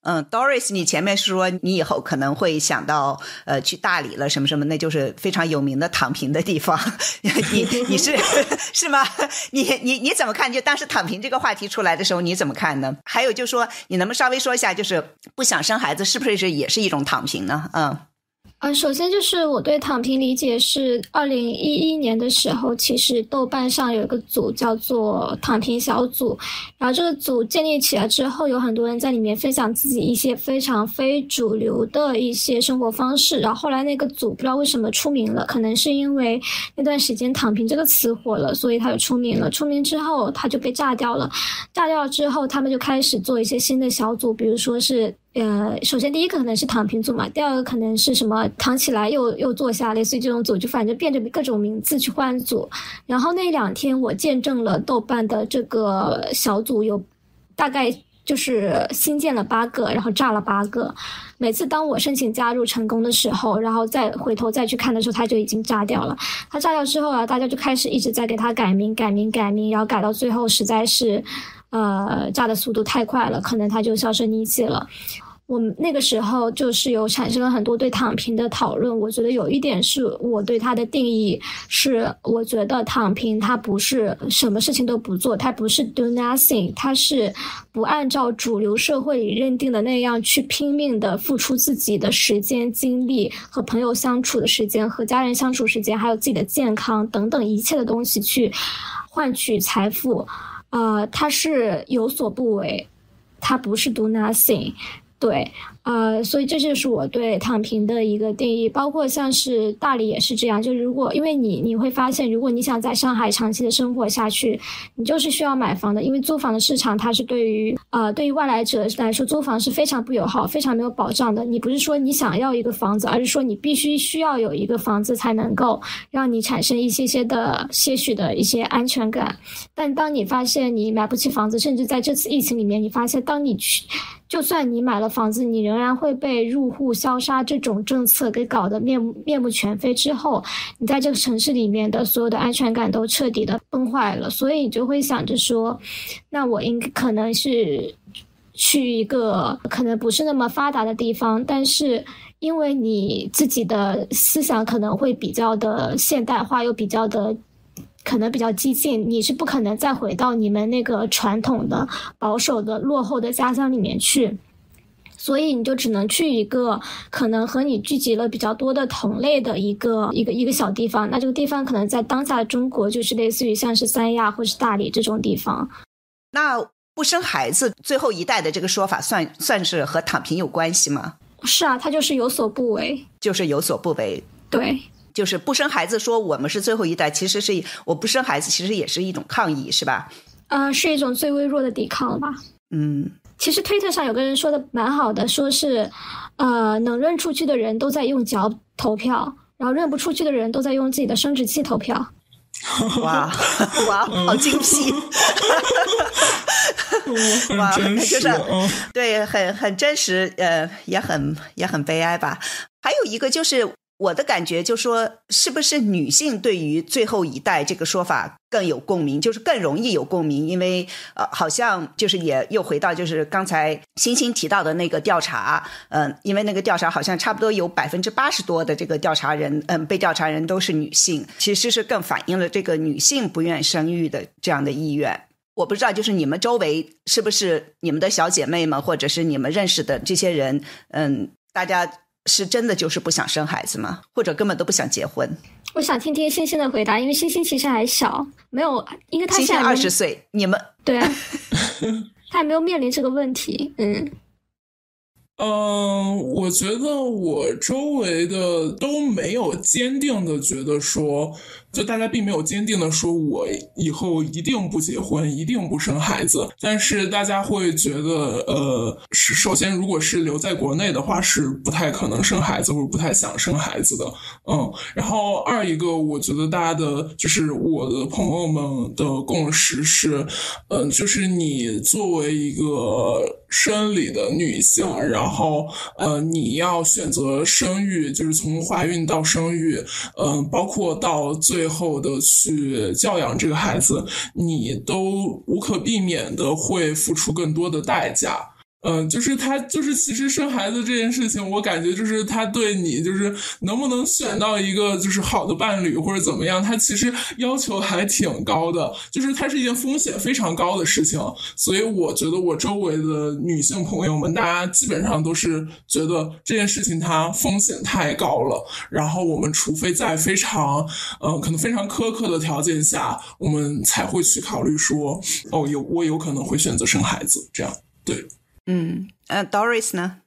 嗯，Doris，你前面说你以后可能会想到呃去大理了什么什么，那就是非常有名的躺平的地方。你你是 是吗？你你你怎么看？就当时躺平这个话题出来的时候，你怎么看呢？还有就说，你能不能稍微说一下，就是不想生孩子是不是也是一种躺平呢？嗯。啊，首先就是我对躺平理解是，二零一一年的时候，其实豆瓣上有一个组叫做躺平小组，然后这个组建立起来之后，有很多人在里面分享自己一些非常非主流的一些生活方式，然后后来那个组不知道为什么出名了，可能是因为那段时间“躺平”这个词火了，所以他就出名了。出名之后，他就被炸掉了，炸掉了之后，他们就开始做一些新的小组，比如说是。呃，首先第一个可能是躺平组嘛，第二个可能是什么躺起来又又坐下，类似于这种组，就反正变着各种名字去换组。然后那两天我见证了豆瓣的这个小组有大概就是新建了八个，然后炸了八个。每次当我申请加入成功的时候，然后再回头再去看的时候，它就已经炸掉了。它炸掉之后啊，大家就开始一直在给它改名、改名、改名，然后改到最后实在是。呃，炸的速度太快了，可能它就销声匿迹了。我们那个时候就是有产生了很多对躺平的讨论。我觉得有一点是我对它的定义是，我觉得躺平它不是什么事情都不做，它不是 do nothing，它是不按照主流社会里认定的那样去拼命的付出自己的时间、精力和朋友相处的时间、和家人相处时间，还有自己的健康等等一切的东西去换取财富。呃，他是有所不为，他不是 do nothing，对。呃，所以这就是我对躺平的一个定义，包括像是大理也是这样。就如果因为你你会发现，如果你想在上海长期的生活下去，你就是需要买房的，因为租房的市场它是对于呃对于外来者来说，租房是非常不友好、非常没有保障的。你不是说你想要一个房子，而是说你必须需要有一个房子才能够让你产生一些些的些许的一些安全感。但当你发现你买不起房子，甚至在这次疫情里面，你发现当你去，就算你买了房子，你仍仍然会被入户消杀这种政策给搞得面目面目全非之后，你在这个城市里面的所有的安全感都彻底的崩坏了，所以你就会想着说，那我应可能是去一个可能不是那么发达的地方，但是。因为你自己的思想可能会比较的现代化，又比较的可能比较激进，你是不可能再回到你们那个传统的、保守的、落后的家乡里面去。所以你就只能去一个可能和你聚集了比较多的同类的一个一个一个小地方。那这个地方可能在当下的中国就是类似于像是三亚或是大理这种地方。那不生孩子最后一代的这个说法，算算是和躺平有关系吗？是啊，他就是有所不为，就是有所不为。对，就是不生孩子，说我们是最后一代，其实是我不生孩子，其实也是一种抗议，是吧？呃，是一种最微弱的抵抗吧。嗯。其实推特上有个人说的蛮好的，说是，呃，能认出去的人都在用脚投票，然后认不出去的人都在用自己的生殖器投票。哇 哇，好精辟！哇，就是对，很很真实，呃，也很也很悲哀吧。还有一个就是。我的感觉就说，是不是女性对于最后一代这个说法更有共鸣，就是更容易有共鸣？因为呃，好像就是也又回到就是刚才星星提到的那个调查，嗯，因为那个调查好像差不多有百分之八十多的这个调查人，嗯，被调查人都是女性，其实是更反映了这个女性不愿生育的这样的意愿。我不知道，就是你们周围是不是你们的小姐妹们，或者是你们认识的这些人，嗯，大家。是真的就是不想生孩子吗？或者根本都不想结婚？我想听听星星的回答，因为星星其实还小，没有，因为他现在二十岁，你们 对啊，他还没有面临这个问题，嗯。嗯，我觉得我周围的都没有坚定的觉得说，就大家并没有坚定的说，我以后一定不结婚，一定不生孩子。但是大家会觉得，呃，是首先，如果是留在国内的话，是不太可能生孩子，或者不太想生孩子的。嗯，然后二一个，我觉得大家的，就是我的朋友们的共识是，嗯，就是你作为一个。生理的女性，然后呃，你要选择生育，就是从怀孕到生育，嗯，包括到最最后的去教养这个孩子，你都无可避免的会付出更多的代价。嗯，就是他，就是其实生孩子这件事情，我感觉就是他对你，就是能不能选到一个就是好的伴侣或者怎么样，他其实要求还挺高的，就是它是一件风险非常高的事情。所以我觉得我周围的女性朋友们，大家基本上都是觉得这件事情它风险太高了。然后我们除非在非常，嗯，可能非常苛刻的条件下，我们才会去考虑说，哦，有我有可能会选择生孩子，这样对。嗯，呃，Doris 呢？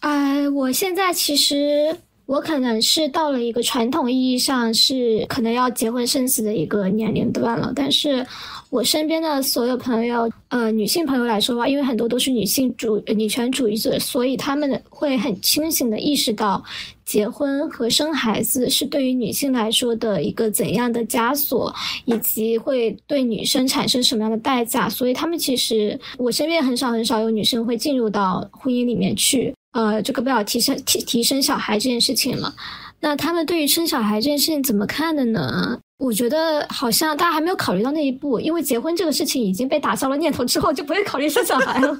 哎，我现在其实我可能是到了一个传统意义上是可能要结婚生子的一个年龄段了，但是。我身边的所有朋友，呃，女性朋友来说吧，因为很多都是女性主女权主义者，所以他们会很清醒的意识到，结婚和生孩子是对于女性来说的一个怎样的枷锁，以及会对女生产生什么样的代价。所以他们其实，我身边很少很少有女生会进入到婚姻里面去，呃，这个不要提升提提升小孩这件事情了。那他们对于生小孩这件事情怎么看的呢？我觉得好像大家还没有考虑到那一步，因为结婚这个事情已经被打消了念头之后，就不会考虑生小孩了。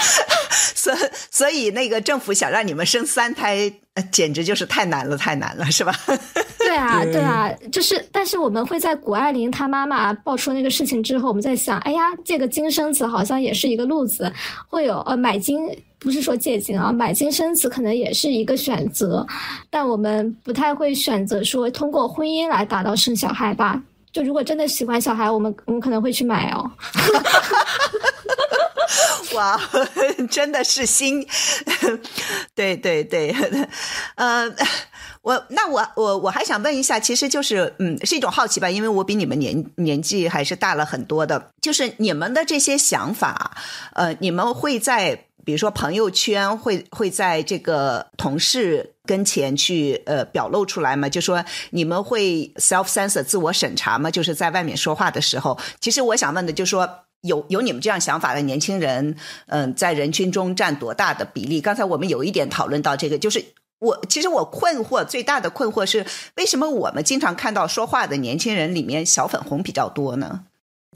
所所以，那个政府想让你们生三胎，简直就是太难了，太难了，是吧？对啊，对啊，就是，但是我们会在谷爱凌她妈妈爆出那个事情之后，我们在想，哎呀，这个金生子好像也是一个路子，会有呃买金。不是说借金啊，买金生子可能也是一个选择，但我们不太会选择说通过婚姻来达到生小孩吧。就如果真的喜欢小孩，我们我们可能会去买哦。哇，真的是心，对对对，呃，我那我我我还想问一下，其实就是嗯，是一种好奇吧，因为我比你们年年纪还是大了很多的，就是你们的这些想法，呃，你们会在。比如说朋友圈会会在这个同事跟前去呃表露出来吗？就说你们会 self censor 自我审查吗？就是在外面说话的时候，其实我想问的就是说有有你们这样想法的年轻人，嗯，在人群中占多大的比例？刚才我们有一点讨论到这个，就是我其实我困惑最大的困惑是为什么我们经常看到说话的年轻人里面小粉红比较多呢？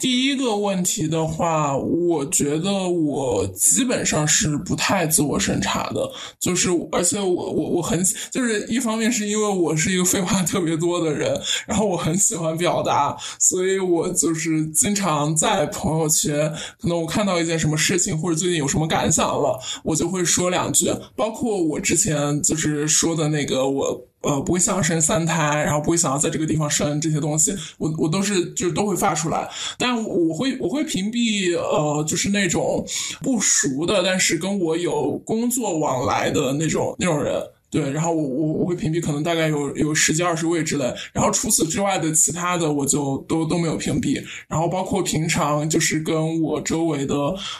第一个问题的话，我觉得我基本上是不太自我审查的，就是而且我我我很就是一方面是因为我是一个废话特别多的人，然后我很喜欢表达，所以我就是经常在朋友圈，可能我看到一件什么事情或者最近有什么感想了，我就会说两句，包括我之前就是说的那个我。呃，不会想要生三胎，然后不会想要在这个地方生这些东西，我我都是就是都会发出来，但我会我会屏蔽呃，就是那种不熟的，但是跟我有工作往来的那种那种人。对，然后我我我会屏蔽，可能大概有有十几二十位之类，然后除此之外的其他的我就都都没有屏蔽，然后包括平常就是跟我周围的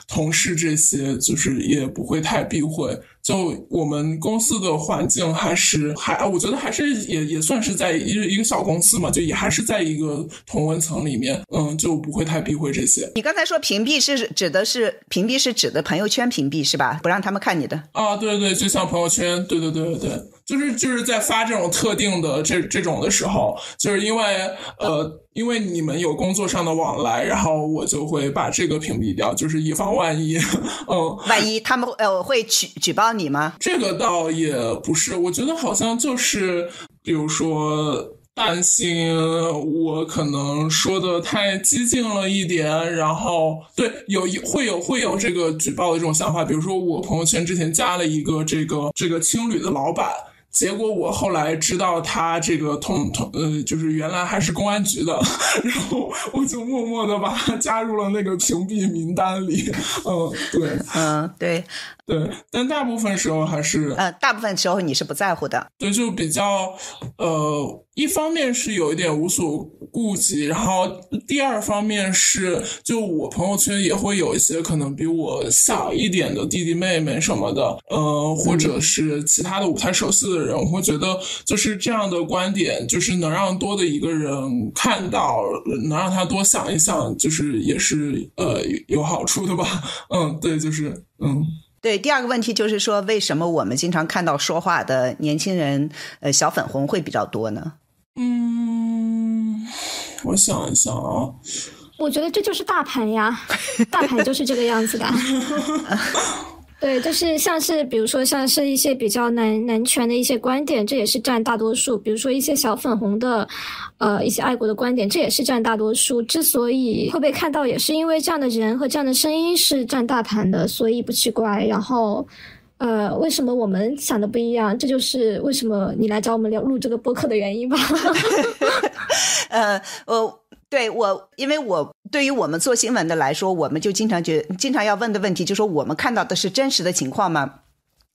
同事这些，就是也不会太避讳。就我们公司的环境还是还，我觉得还是也也算是在一一个小公司嘛，就也还是在一个同温层里面，嗯，就不会太避讳这些。你刚才说屏蔽是指的是屏蔽是指的朋友圈屏蔽是吧？不让他们看你的啊？对对，就像朋友圈，对对对对对。就是就是在发这种特定的这这种的时候，就是因为呃，因为你们有工作上的往来，然后我就会把这个屏蔽掉，就是以防万一。嗯，万一他们呃会举举报你吗？这个倒也不是，我觉得好像就是，比如说担心我可能说的太激进了一点，然后对有会有会有这个举报的这种想法。比如说我朋友圈之前加了一个这个这个青旅的老板。结果我后来知道他这个同同呃，就是原来还是公安局的，然后我就默默的把他加入了那个屏蔽名单里。嗯，对，嗯，对。对，但大部分时候还是呃，大部分时候你是不在乎的。对，就比较呃，一方面是有一点无所顾忌，然后第二方面是，就我朋友圈也会有一些可能比我小一点的弟弟妹妹什么的，呃，或者是其他的舞台手势的人，我会觉得就是这样的观点，就是能让多的一个人看到，能让他多想一想，就是也是呃有好处的吧。嗯，对，就是嗯。对，第二个问题就是说，为什么我们经常看到说话的年轻人，呃，小粉红会比较多呢？嗯，我想一想啊，我觉得这就是大盘呀，大盘就是这个样子的。对，就是像是比如说像是一些比较男男权的一些观点，这也是占大多数。比如说一些小粉红的，呃，一些爱国的观点，这也是占大多数。之所以会被看到，也是因为这样的人和这样的声音是占大盘的，所以不奇怪。然后，呃，为什么我们想的不一样？这就是为什么你来找我们聊录这个播客的原因吧。呃，我。对我，因为我对于我们做新闻的来说，我们就经常觉经常要问的问题，就说我们看到的是真实的情况吗？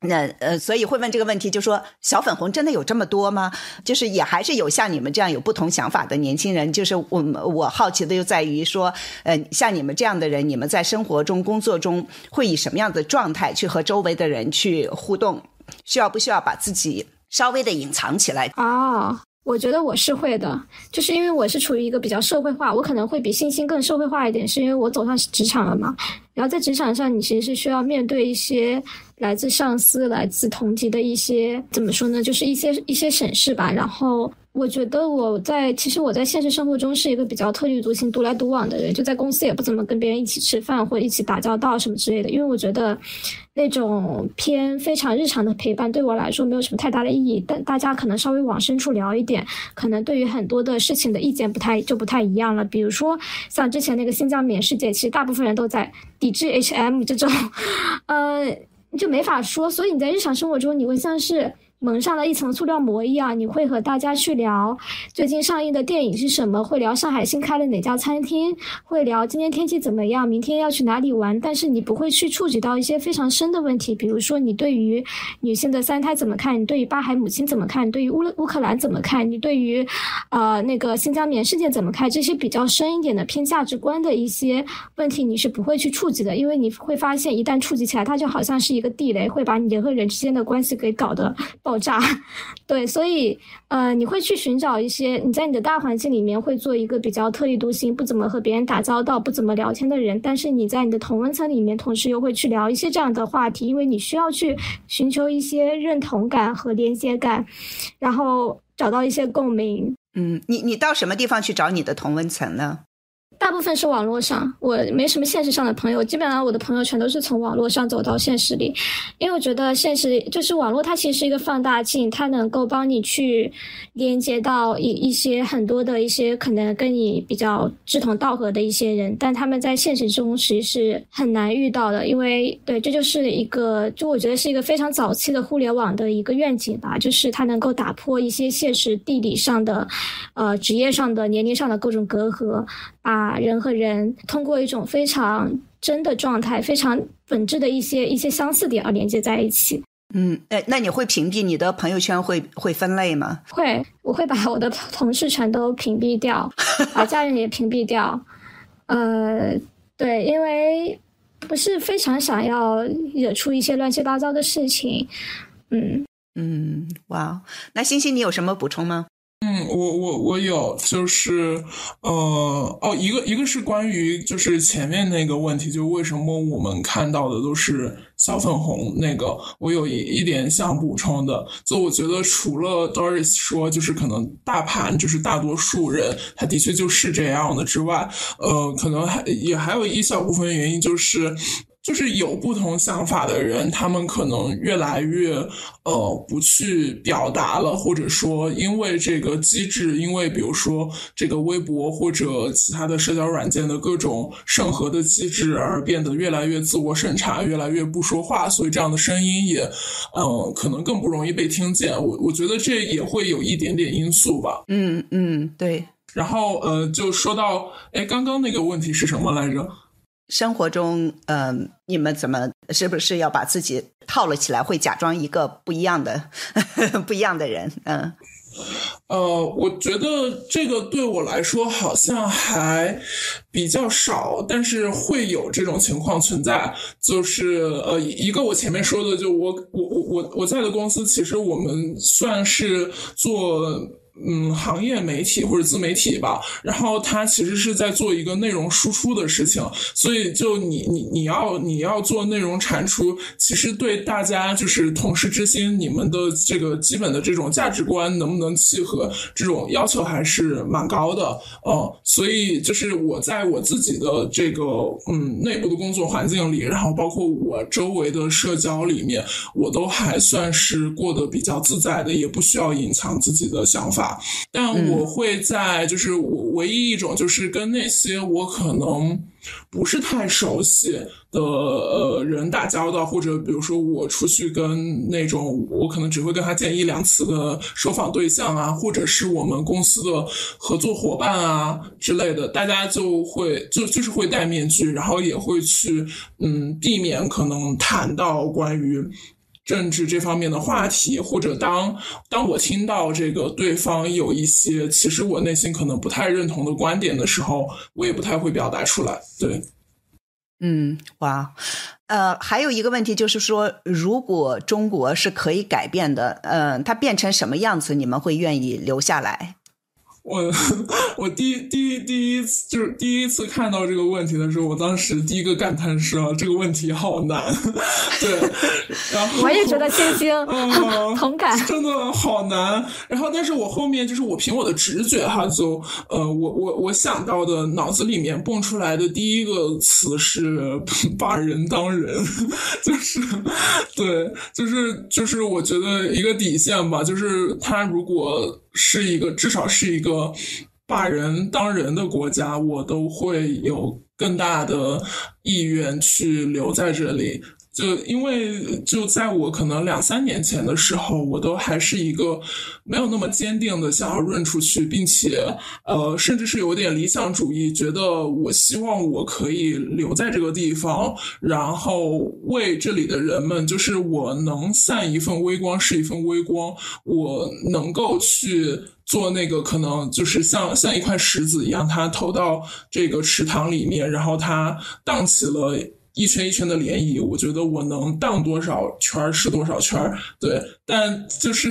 那呃，所以会问这个问题，就说小粉红真的有这么多吗？就是也还是有像你们这样有不同想法的年轻人。就是我们我好奇的就在于说，呃，像你们这样的人，你们在生活中、工作中会以什么样的状态去和周围的人去互动？需要不需要把自己稍微的隐藏起来啊？我觉得我是会的，就是因为我是处于一个比较社会化，我可能会比星星更社会化一点，是因为我走上职场了嘛。然后在职场上，你其实是需要面对一些来自上司、来自同级的一些怎么说呢，就是一些一些审视吧。然后。我觉得我在其实我在现实生活中是一个比较特立独行、独来独往的人，就在公司也不怎么跟别人一起吃饭或一起打交道什么之类的，因为我觉得那种偏非常日常的陪伴对我来说没有什么太大的意义。但大家可能稍微往深处聊一点，可能对于很多的事情的意见不太就不太一样了。比如说像之前那个新疆棉事件，其实大部分人都在抵制 H&M 这种，呃，就没法说。所以你在日常生活中，你会像是。蒙上了一层塑料膜一样，你会和大家去聊最近上映的电影是什么，会聊上海新开了哪家餐厅，会聊今天天气怎么样，明天要去哪里玩。但是你不会去触及到一些非常深的问题，比如说你对于女性的三胎怎么看，你对于巴海母亲怎么看，你对于乌乌克兰怎么看，你对于呃那个新疆棉事件怎么看，这些比较深一点的偏价值观的一些问题，你是不会去触及的，因为你会发现一旦触及起来，它就好像是一个地雷，会把你人和人之间的关系给搞得。爆炸，对，所以呃，你会去寻找一些你在你的大环境里面会做一个比较特立独行、不怎么和别人打交道、不怎么聊天的人，但是你在你的同温层里面，同时又会去聊一些这样的话题，因为你需要去寻求一些认同感和连接感，然后找到一些共鸣。嗯，你你到什么地方去找你的同温层呢？大部分是网络上，我没什么现实上的朋友，基本上我的朋友全都是从网络上走到现实里，因为我觉得现实就是网络，它其实是一个放大镜，它能够帮你去连接到一一些很多的一些可能跟你比较志同道合的一些人，但他们在现实中其实是很难遇到的，因为对，这就是一个，就我觉得是一个非常早期的互联网的一个愿景吧，就是它能够打破一些现实地理上的，呃，职业上的、年龄上的各种隔阂。把人和人通过一种非常真的状态、非常本质的一些一些相似点而连接在一起。嗯，哎，那你会屏蔽你的朋友圈？会会分类吗？会，我会把我的同事全都屏蔽掉，把家人也屏蔽掉。呃，对，因为不是非常想要惹出一些乱七八糟的事情。嗯嗯，哇，那星星，你有什么补充吗？嗯，我我我有，就是，呃，哦，一个一个是关于就是前面那个问题，就为什么我们看到的都是小粉红那个，我有一一点想补充的，就我觉得除了 Doris 说就是可能大盘就是大多数人，他的确就是这样的之外，呃，可能还也还有一小部分原因就是。就是有不同想法的人，他们可能越来越呃不去表达了，或者说因为这个机制，因为比如说这个微博或者其他的社交软件的各种审核的机制而变得越来越自我审查，越来越不说话，所以这样的声音也嗯可能更不容易被听见。我我觉得这也会有一点点因素吧。嗯嗯，对。然后呃，就说到哎，刚刚那个问题是什么来着？生活中，嗯，你们怎么是不是要把自己套了起来，会假装一个不一样的、不一样的人？嗯，呃，我觉得这个对我来说好像还比较少，但是会有这种情况存在。就是呃，一个我前面说的，就我我我我我在的公司，其实我们算是做。嗯，行业媒体或者自媒体吧，然后他其实是在做一个内容输出的事情，所以就你你你要你要做内容产出，其实对大家就是同事之间，你们的这个基本的这种价值观能不能契合，这种要求还是蛮高的嗯。所以就是我在我自己的这个嗯内部的工作环境里，然后包括我周围的社交里面，我都还算是过得比较自在的，也不需要隐藏自己的想法。但我会在，就是我唯一一种，就是跟那些我可能不是太熟悉的呃人打交道，或者比如说我出去跟那种我可能只会跟他见一两次的受访对象啊，或者是我们公司的合作伙伴啊之类的，大家就会就就是会戴面具，然后也会去嗯避免可能谈到关于。政治这方面的话题，或者当当我听到这个对方有一些其实我内心可能不太认同的观点的时候，我也不太会表达出来。对，嗯，哇，呃，还有一个问题就是说，如果中国是可以改变的，嗯，它变成什么样子，你们会愿意留下来？我我第第一第一次就是第一次看到这个问题的时候，我当时第一个感叹是啊，这个问题好难。对，然后我也觉得星星 同感，真的好难。然后，但是我后面就是我凭我的直觉哈，就呃，我我我想到的脑子里面蹦出来的第一个词是 把人当人，就是对，就是就是我觉得一个底线吧，就是他如果。是一个至少是一个把人当人的国家，我都会有更大的意愿去留在这里。就因为就在我可能两三年前的时候，我都还是一个没有那么坚定的想要润出去，并且呃，甚至是有点理想主义，觉得我希望我可以留在这个地方，然后为这里的人们，就是我能散一份微光是一份微光，我能够去做那个可能就是像像一块石子一样，它投到这个池塘里面，然后它荡起了。一圈一圈的涟漪，我觉得我能荡多少圈是多少圈对，但就是，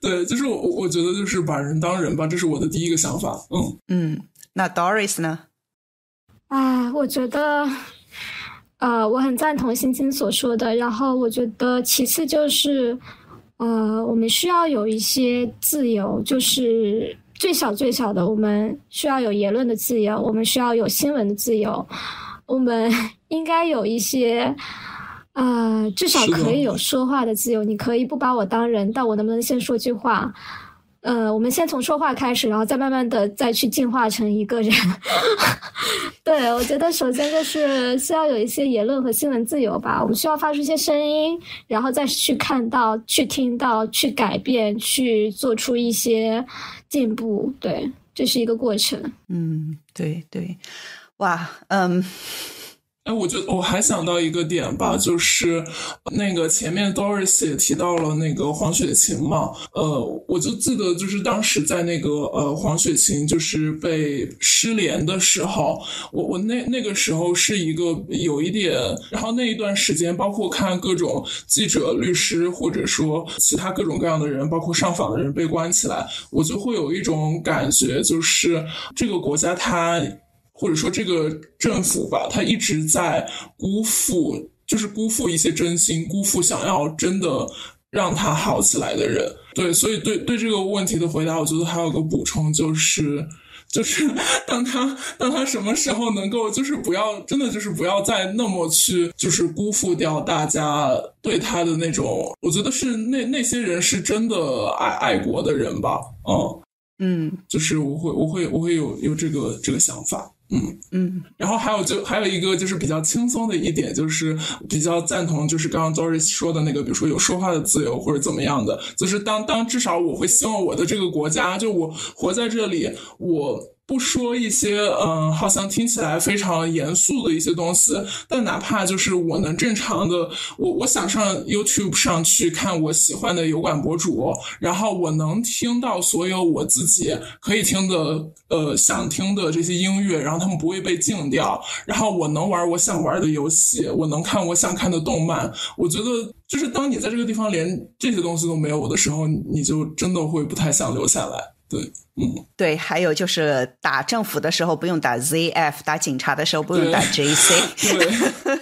对，就是我我觉得就是把人当人吧，这是我的第一个想法。嗯嗯，那 Doris 呢？啊，我觉得，呃，我很赞同欣欣所说的。然后我觉得，其次就是，呃，我们需要有一些自由，就是最小最小的，我们需要有言论的自由，我们需要有新闻的自由，我们应该有一些。啊，至少可以有说话的自由。你可以不把我当人，但我能不能先说句话？呃，我们先从说话开始，然后再慢慢的再去进化成一个人。对，我觉得首先就是需要有一些言论和新闻自由吧。我们需要发出一些声音，然后再去看到、去听到、去改变、去做出一些进步。对，这是一个过程。嗯，对对，哇，嗯。哎，我觉得我还想到一个点吧，就是那个前面 Doris 也提到了那个黄雪琴嘛，呃，我就记得就是当时在那个呃黄雪琴就是被失联的时候，我我那那个时候是一个有一点，然后那一段时间，包括看各种记者、律师或者说其他各种各样的人，包括上访的人被关起来，我就会有一种感觉，就是这个国家它。或者说这个政府吧，他一直在辜负，就是辜负一些真心，辜负想要真的让他好起来的人。对，所以对对这个问题的回答，我觉得还有个补充，就是就是当他当他什么时候能够，就是不要真的就是不要再那么去，就是辜负掉大家对他的那种，我觉得是那那些人是真的爱爱国的人吧，嗯嗯，就是我会我会我会有有这个这个想法。嗯嗯，然后还有就还有一个就是比较轻松的一点，就是比较赞同就是刚刚 Doris 说的那个，比如说有说话的自由或者怎么样的，就是当当至少我会希望我的这个国家，就我活在这里，我。不说一些嗯，好像听起来非常严肃的一些东西，但哪怕就是我能正常的，我我想上 YouTube 上去看我喜欢的油管博主，然后我能听到所有我自己可以听的呃想听的这些音乐，然后他们不会被禁掉，然后我能玩我想玩的游戏，我能看我想看的动漫，我觉得就是当你在这个地方连这些东西都没有的时候，你就真的会不太想留下来。对，嗯，对，还有就是打政府的时候不用打 ZF，打警察的时候不用打 JC。对，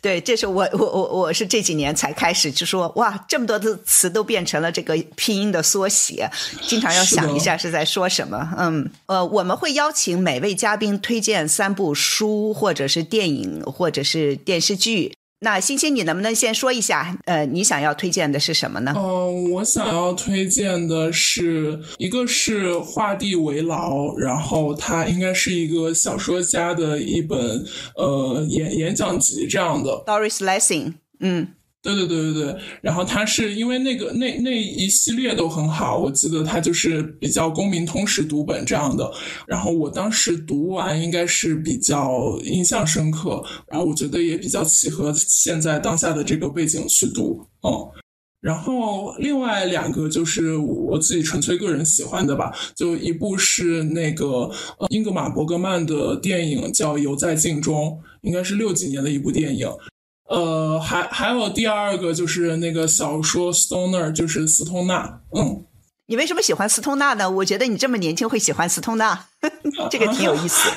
对，这是我我我我是这几年才开始就说哇，这么多的词都变成了这个拼音的缩写，经常要想一下是在说什么。嗯，呃，我们会邀请每位嘉宾推荐三部书，或者是电影，或者是电视剧。那欣欣，你能不能先说一下？呃，你想要推荐的是什么呢？嗯，我想要推荐的是一个是画地为牢，然后它应该是一个小说家的一本呃演演讲集这样的。Doris Lessing，嗯。对对对对对，然后他是因为那个那那一系列都很好，我记得他就是比较公民通识读本这样的，然后我当时读完应该是比较印象深刻，然后我觉得也比较契合现在当下的这个背景去读，嗯，然后另外两个就是我自己纯粹个人喜欢的吧，就一部是那个呃英格玛伯格曼的电影叫《游在镜中》，应该是六几年的一部电影。呃，还还有第二个就是那个小说 Stoner，就是斯通纳。嗯，你为什么喜欢斯通纳呢？我觉得你这么年轻会喜欢斯通纳，这个挺有意思。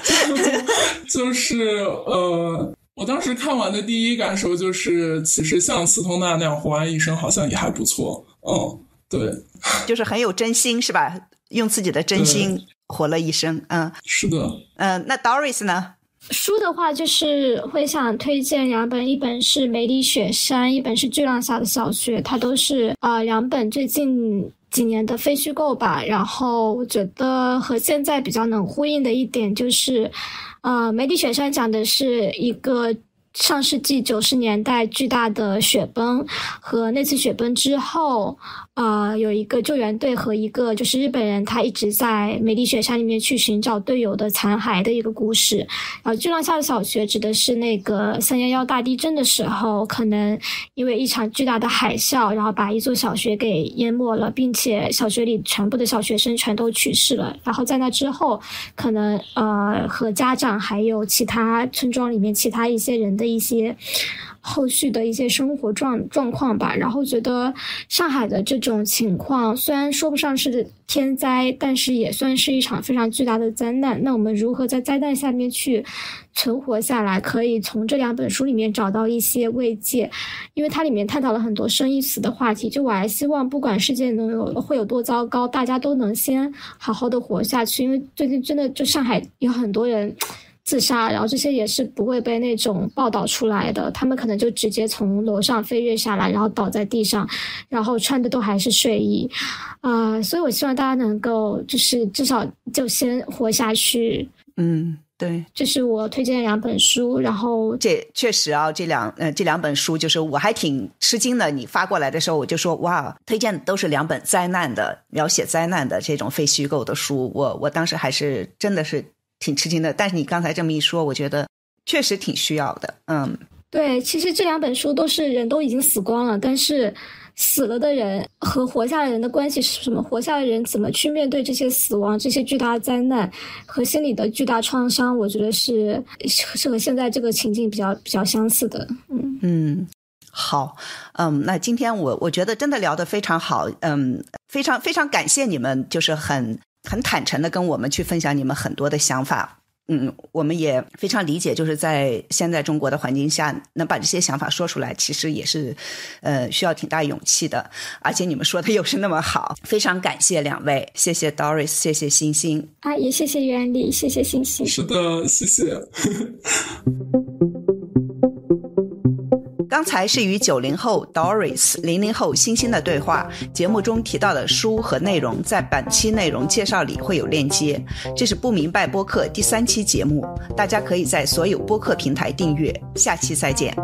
就是呃，我当时看完的第一感受就是，其实像斯通纳那样活完一生，好像也还不错。嗯，对，就是很有真心，是吧？用自己的真心活了一生。嗯，是的。嗯，那 Doris 呢？书的话，就是会想推荐两本，一本是《梅里雪山》，一本是《巨浪下的小学》，它都是啊两本最近几年的非虚构吧。然后我觉得和现在比较能呼应的一点就是，呃，《梅里雪山》讲的是一个。上世纪九十年代巨大的雪崩和那次雪崩之后，啊，有一个救援队和一个就是日本人，他一直在美丽雪山里面去寻找队友的残骸的一个故事。然后巨浪下的小学指的是那个三幺幺大地震的时候，可能因为一场巨大的海啸，然后把一座小学给淹没了，并且小学里全部的小学生全都去世了。然后在那之后，可能呃和家长还有其他村庄里面其他一些人。的一些。后续的一些生活状状况吧，然后觉得上海的这种情况虽然说不上是天灾，但是也算是一场非常巨大的灾难。那我们如何在灾难下面去存活下来？可以从这两本书里面找到一些慰藉，因为它里面探讨了很多生与死的话题。就我还希望，不管世界能有会有多糟糕，大家都能先好好的活下去。因为最近真的就上海有很多人。自杀，然后这些也是不会被那种报道出来的。他们可能就直接从楼上飞跃下来，然后倒在地上，然后穿的都还是睡衣，啊，所以我希望大家能够就是至少就先活下去。嗯，对，这是我推荐两本书，然后这确实啊，这两呃这两本书就是我还挺吃惊的。你发过来的时候，我就说哇，推荐的都是两本灾难的，描写灾难的这种非虚构的书。我我当时还是真的是。挺吃惊的，但是你刚才这么一说，我觉得确实挺需要的。嗯，对，其实这两本书都是人都已经死光了，但是死了的人和活下来人的关系是什么？活下来人怎么去面对这些死亡、这些巨大的灾难和心理的巨大创伤？我觉得是是和现在这个情境比较比较相似的。嗯嗯，好，嗯，那今天我我觉得真的聊得非常好，嗯，非常非常感谢你们，就是很。很坦诚的跟我们去分享你们很多的想法，嗯，我们也非常理解，就是在现在中国的环境下，能把这些想法说出来，其实也是，呃，需要挺大勇气的。而且你们说的又是那么好，非常感谢两位，谢谢 Doris，谢谢星星，啊，也谢谢袁丽，谢谢星星，是的，谢谢。刚才是与九零后 doris 零零后星星的对话节目中提到的书和内容在本期内容介绍里会有链接这是不明白播客第三期节目大家可以在所有播客平台订阅下期再见。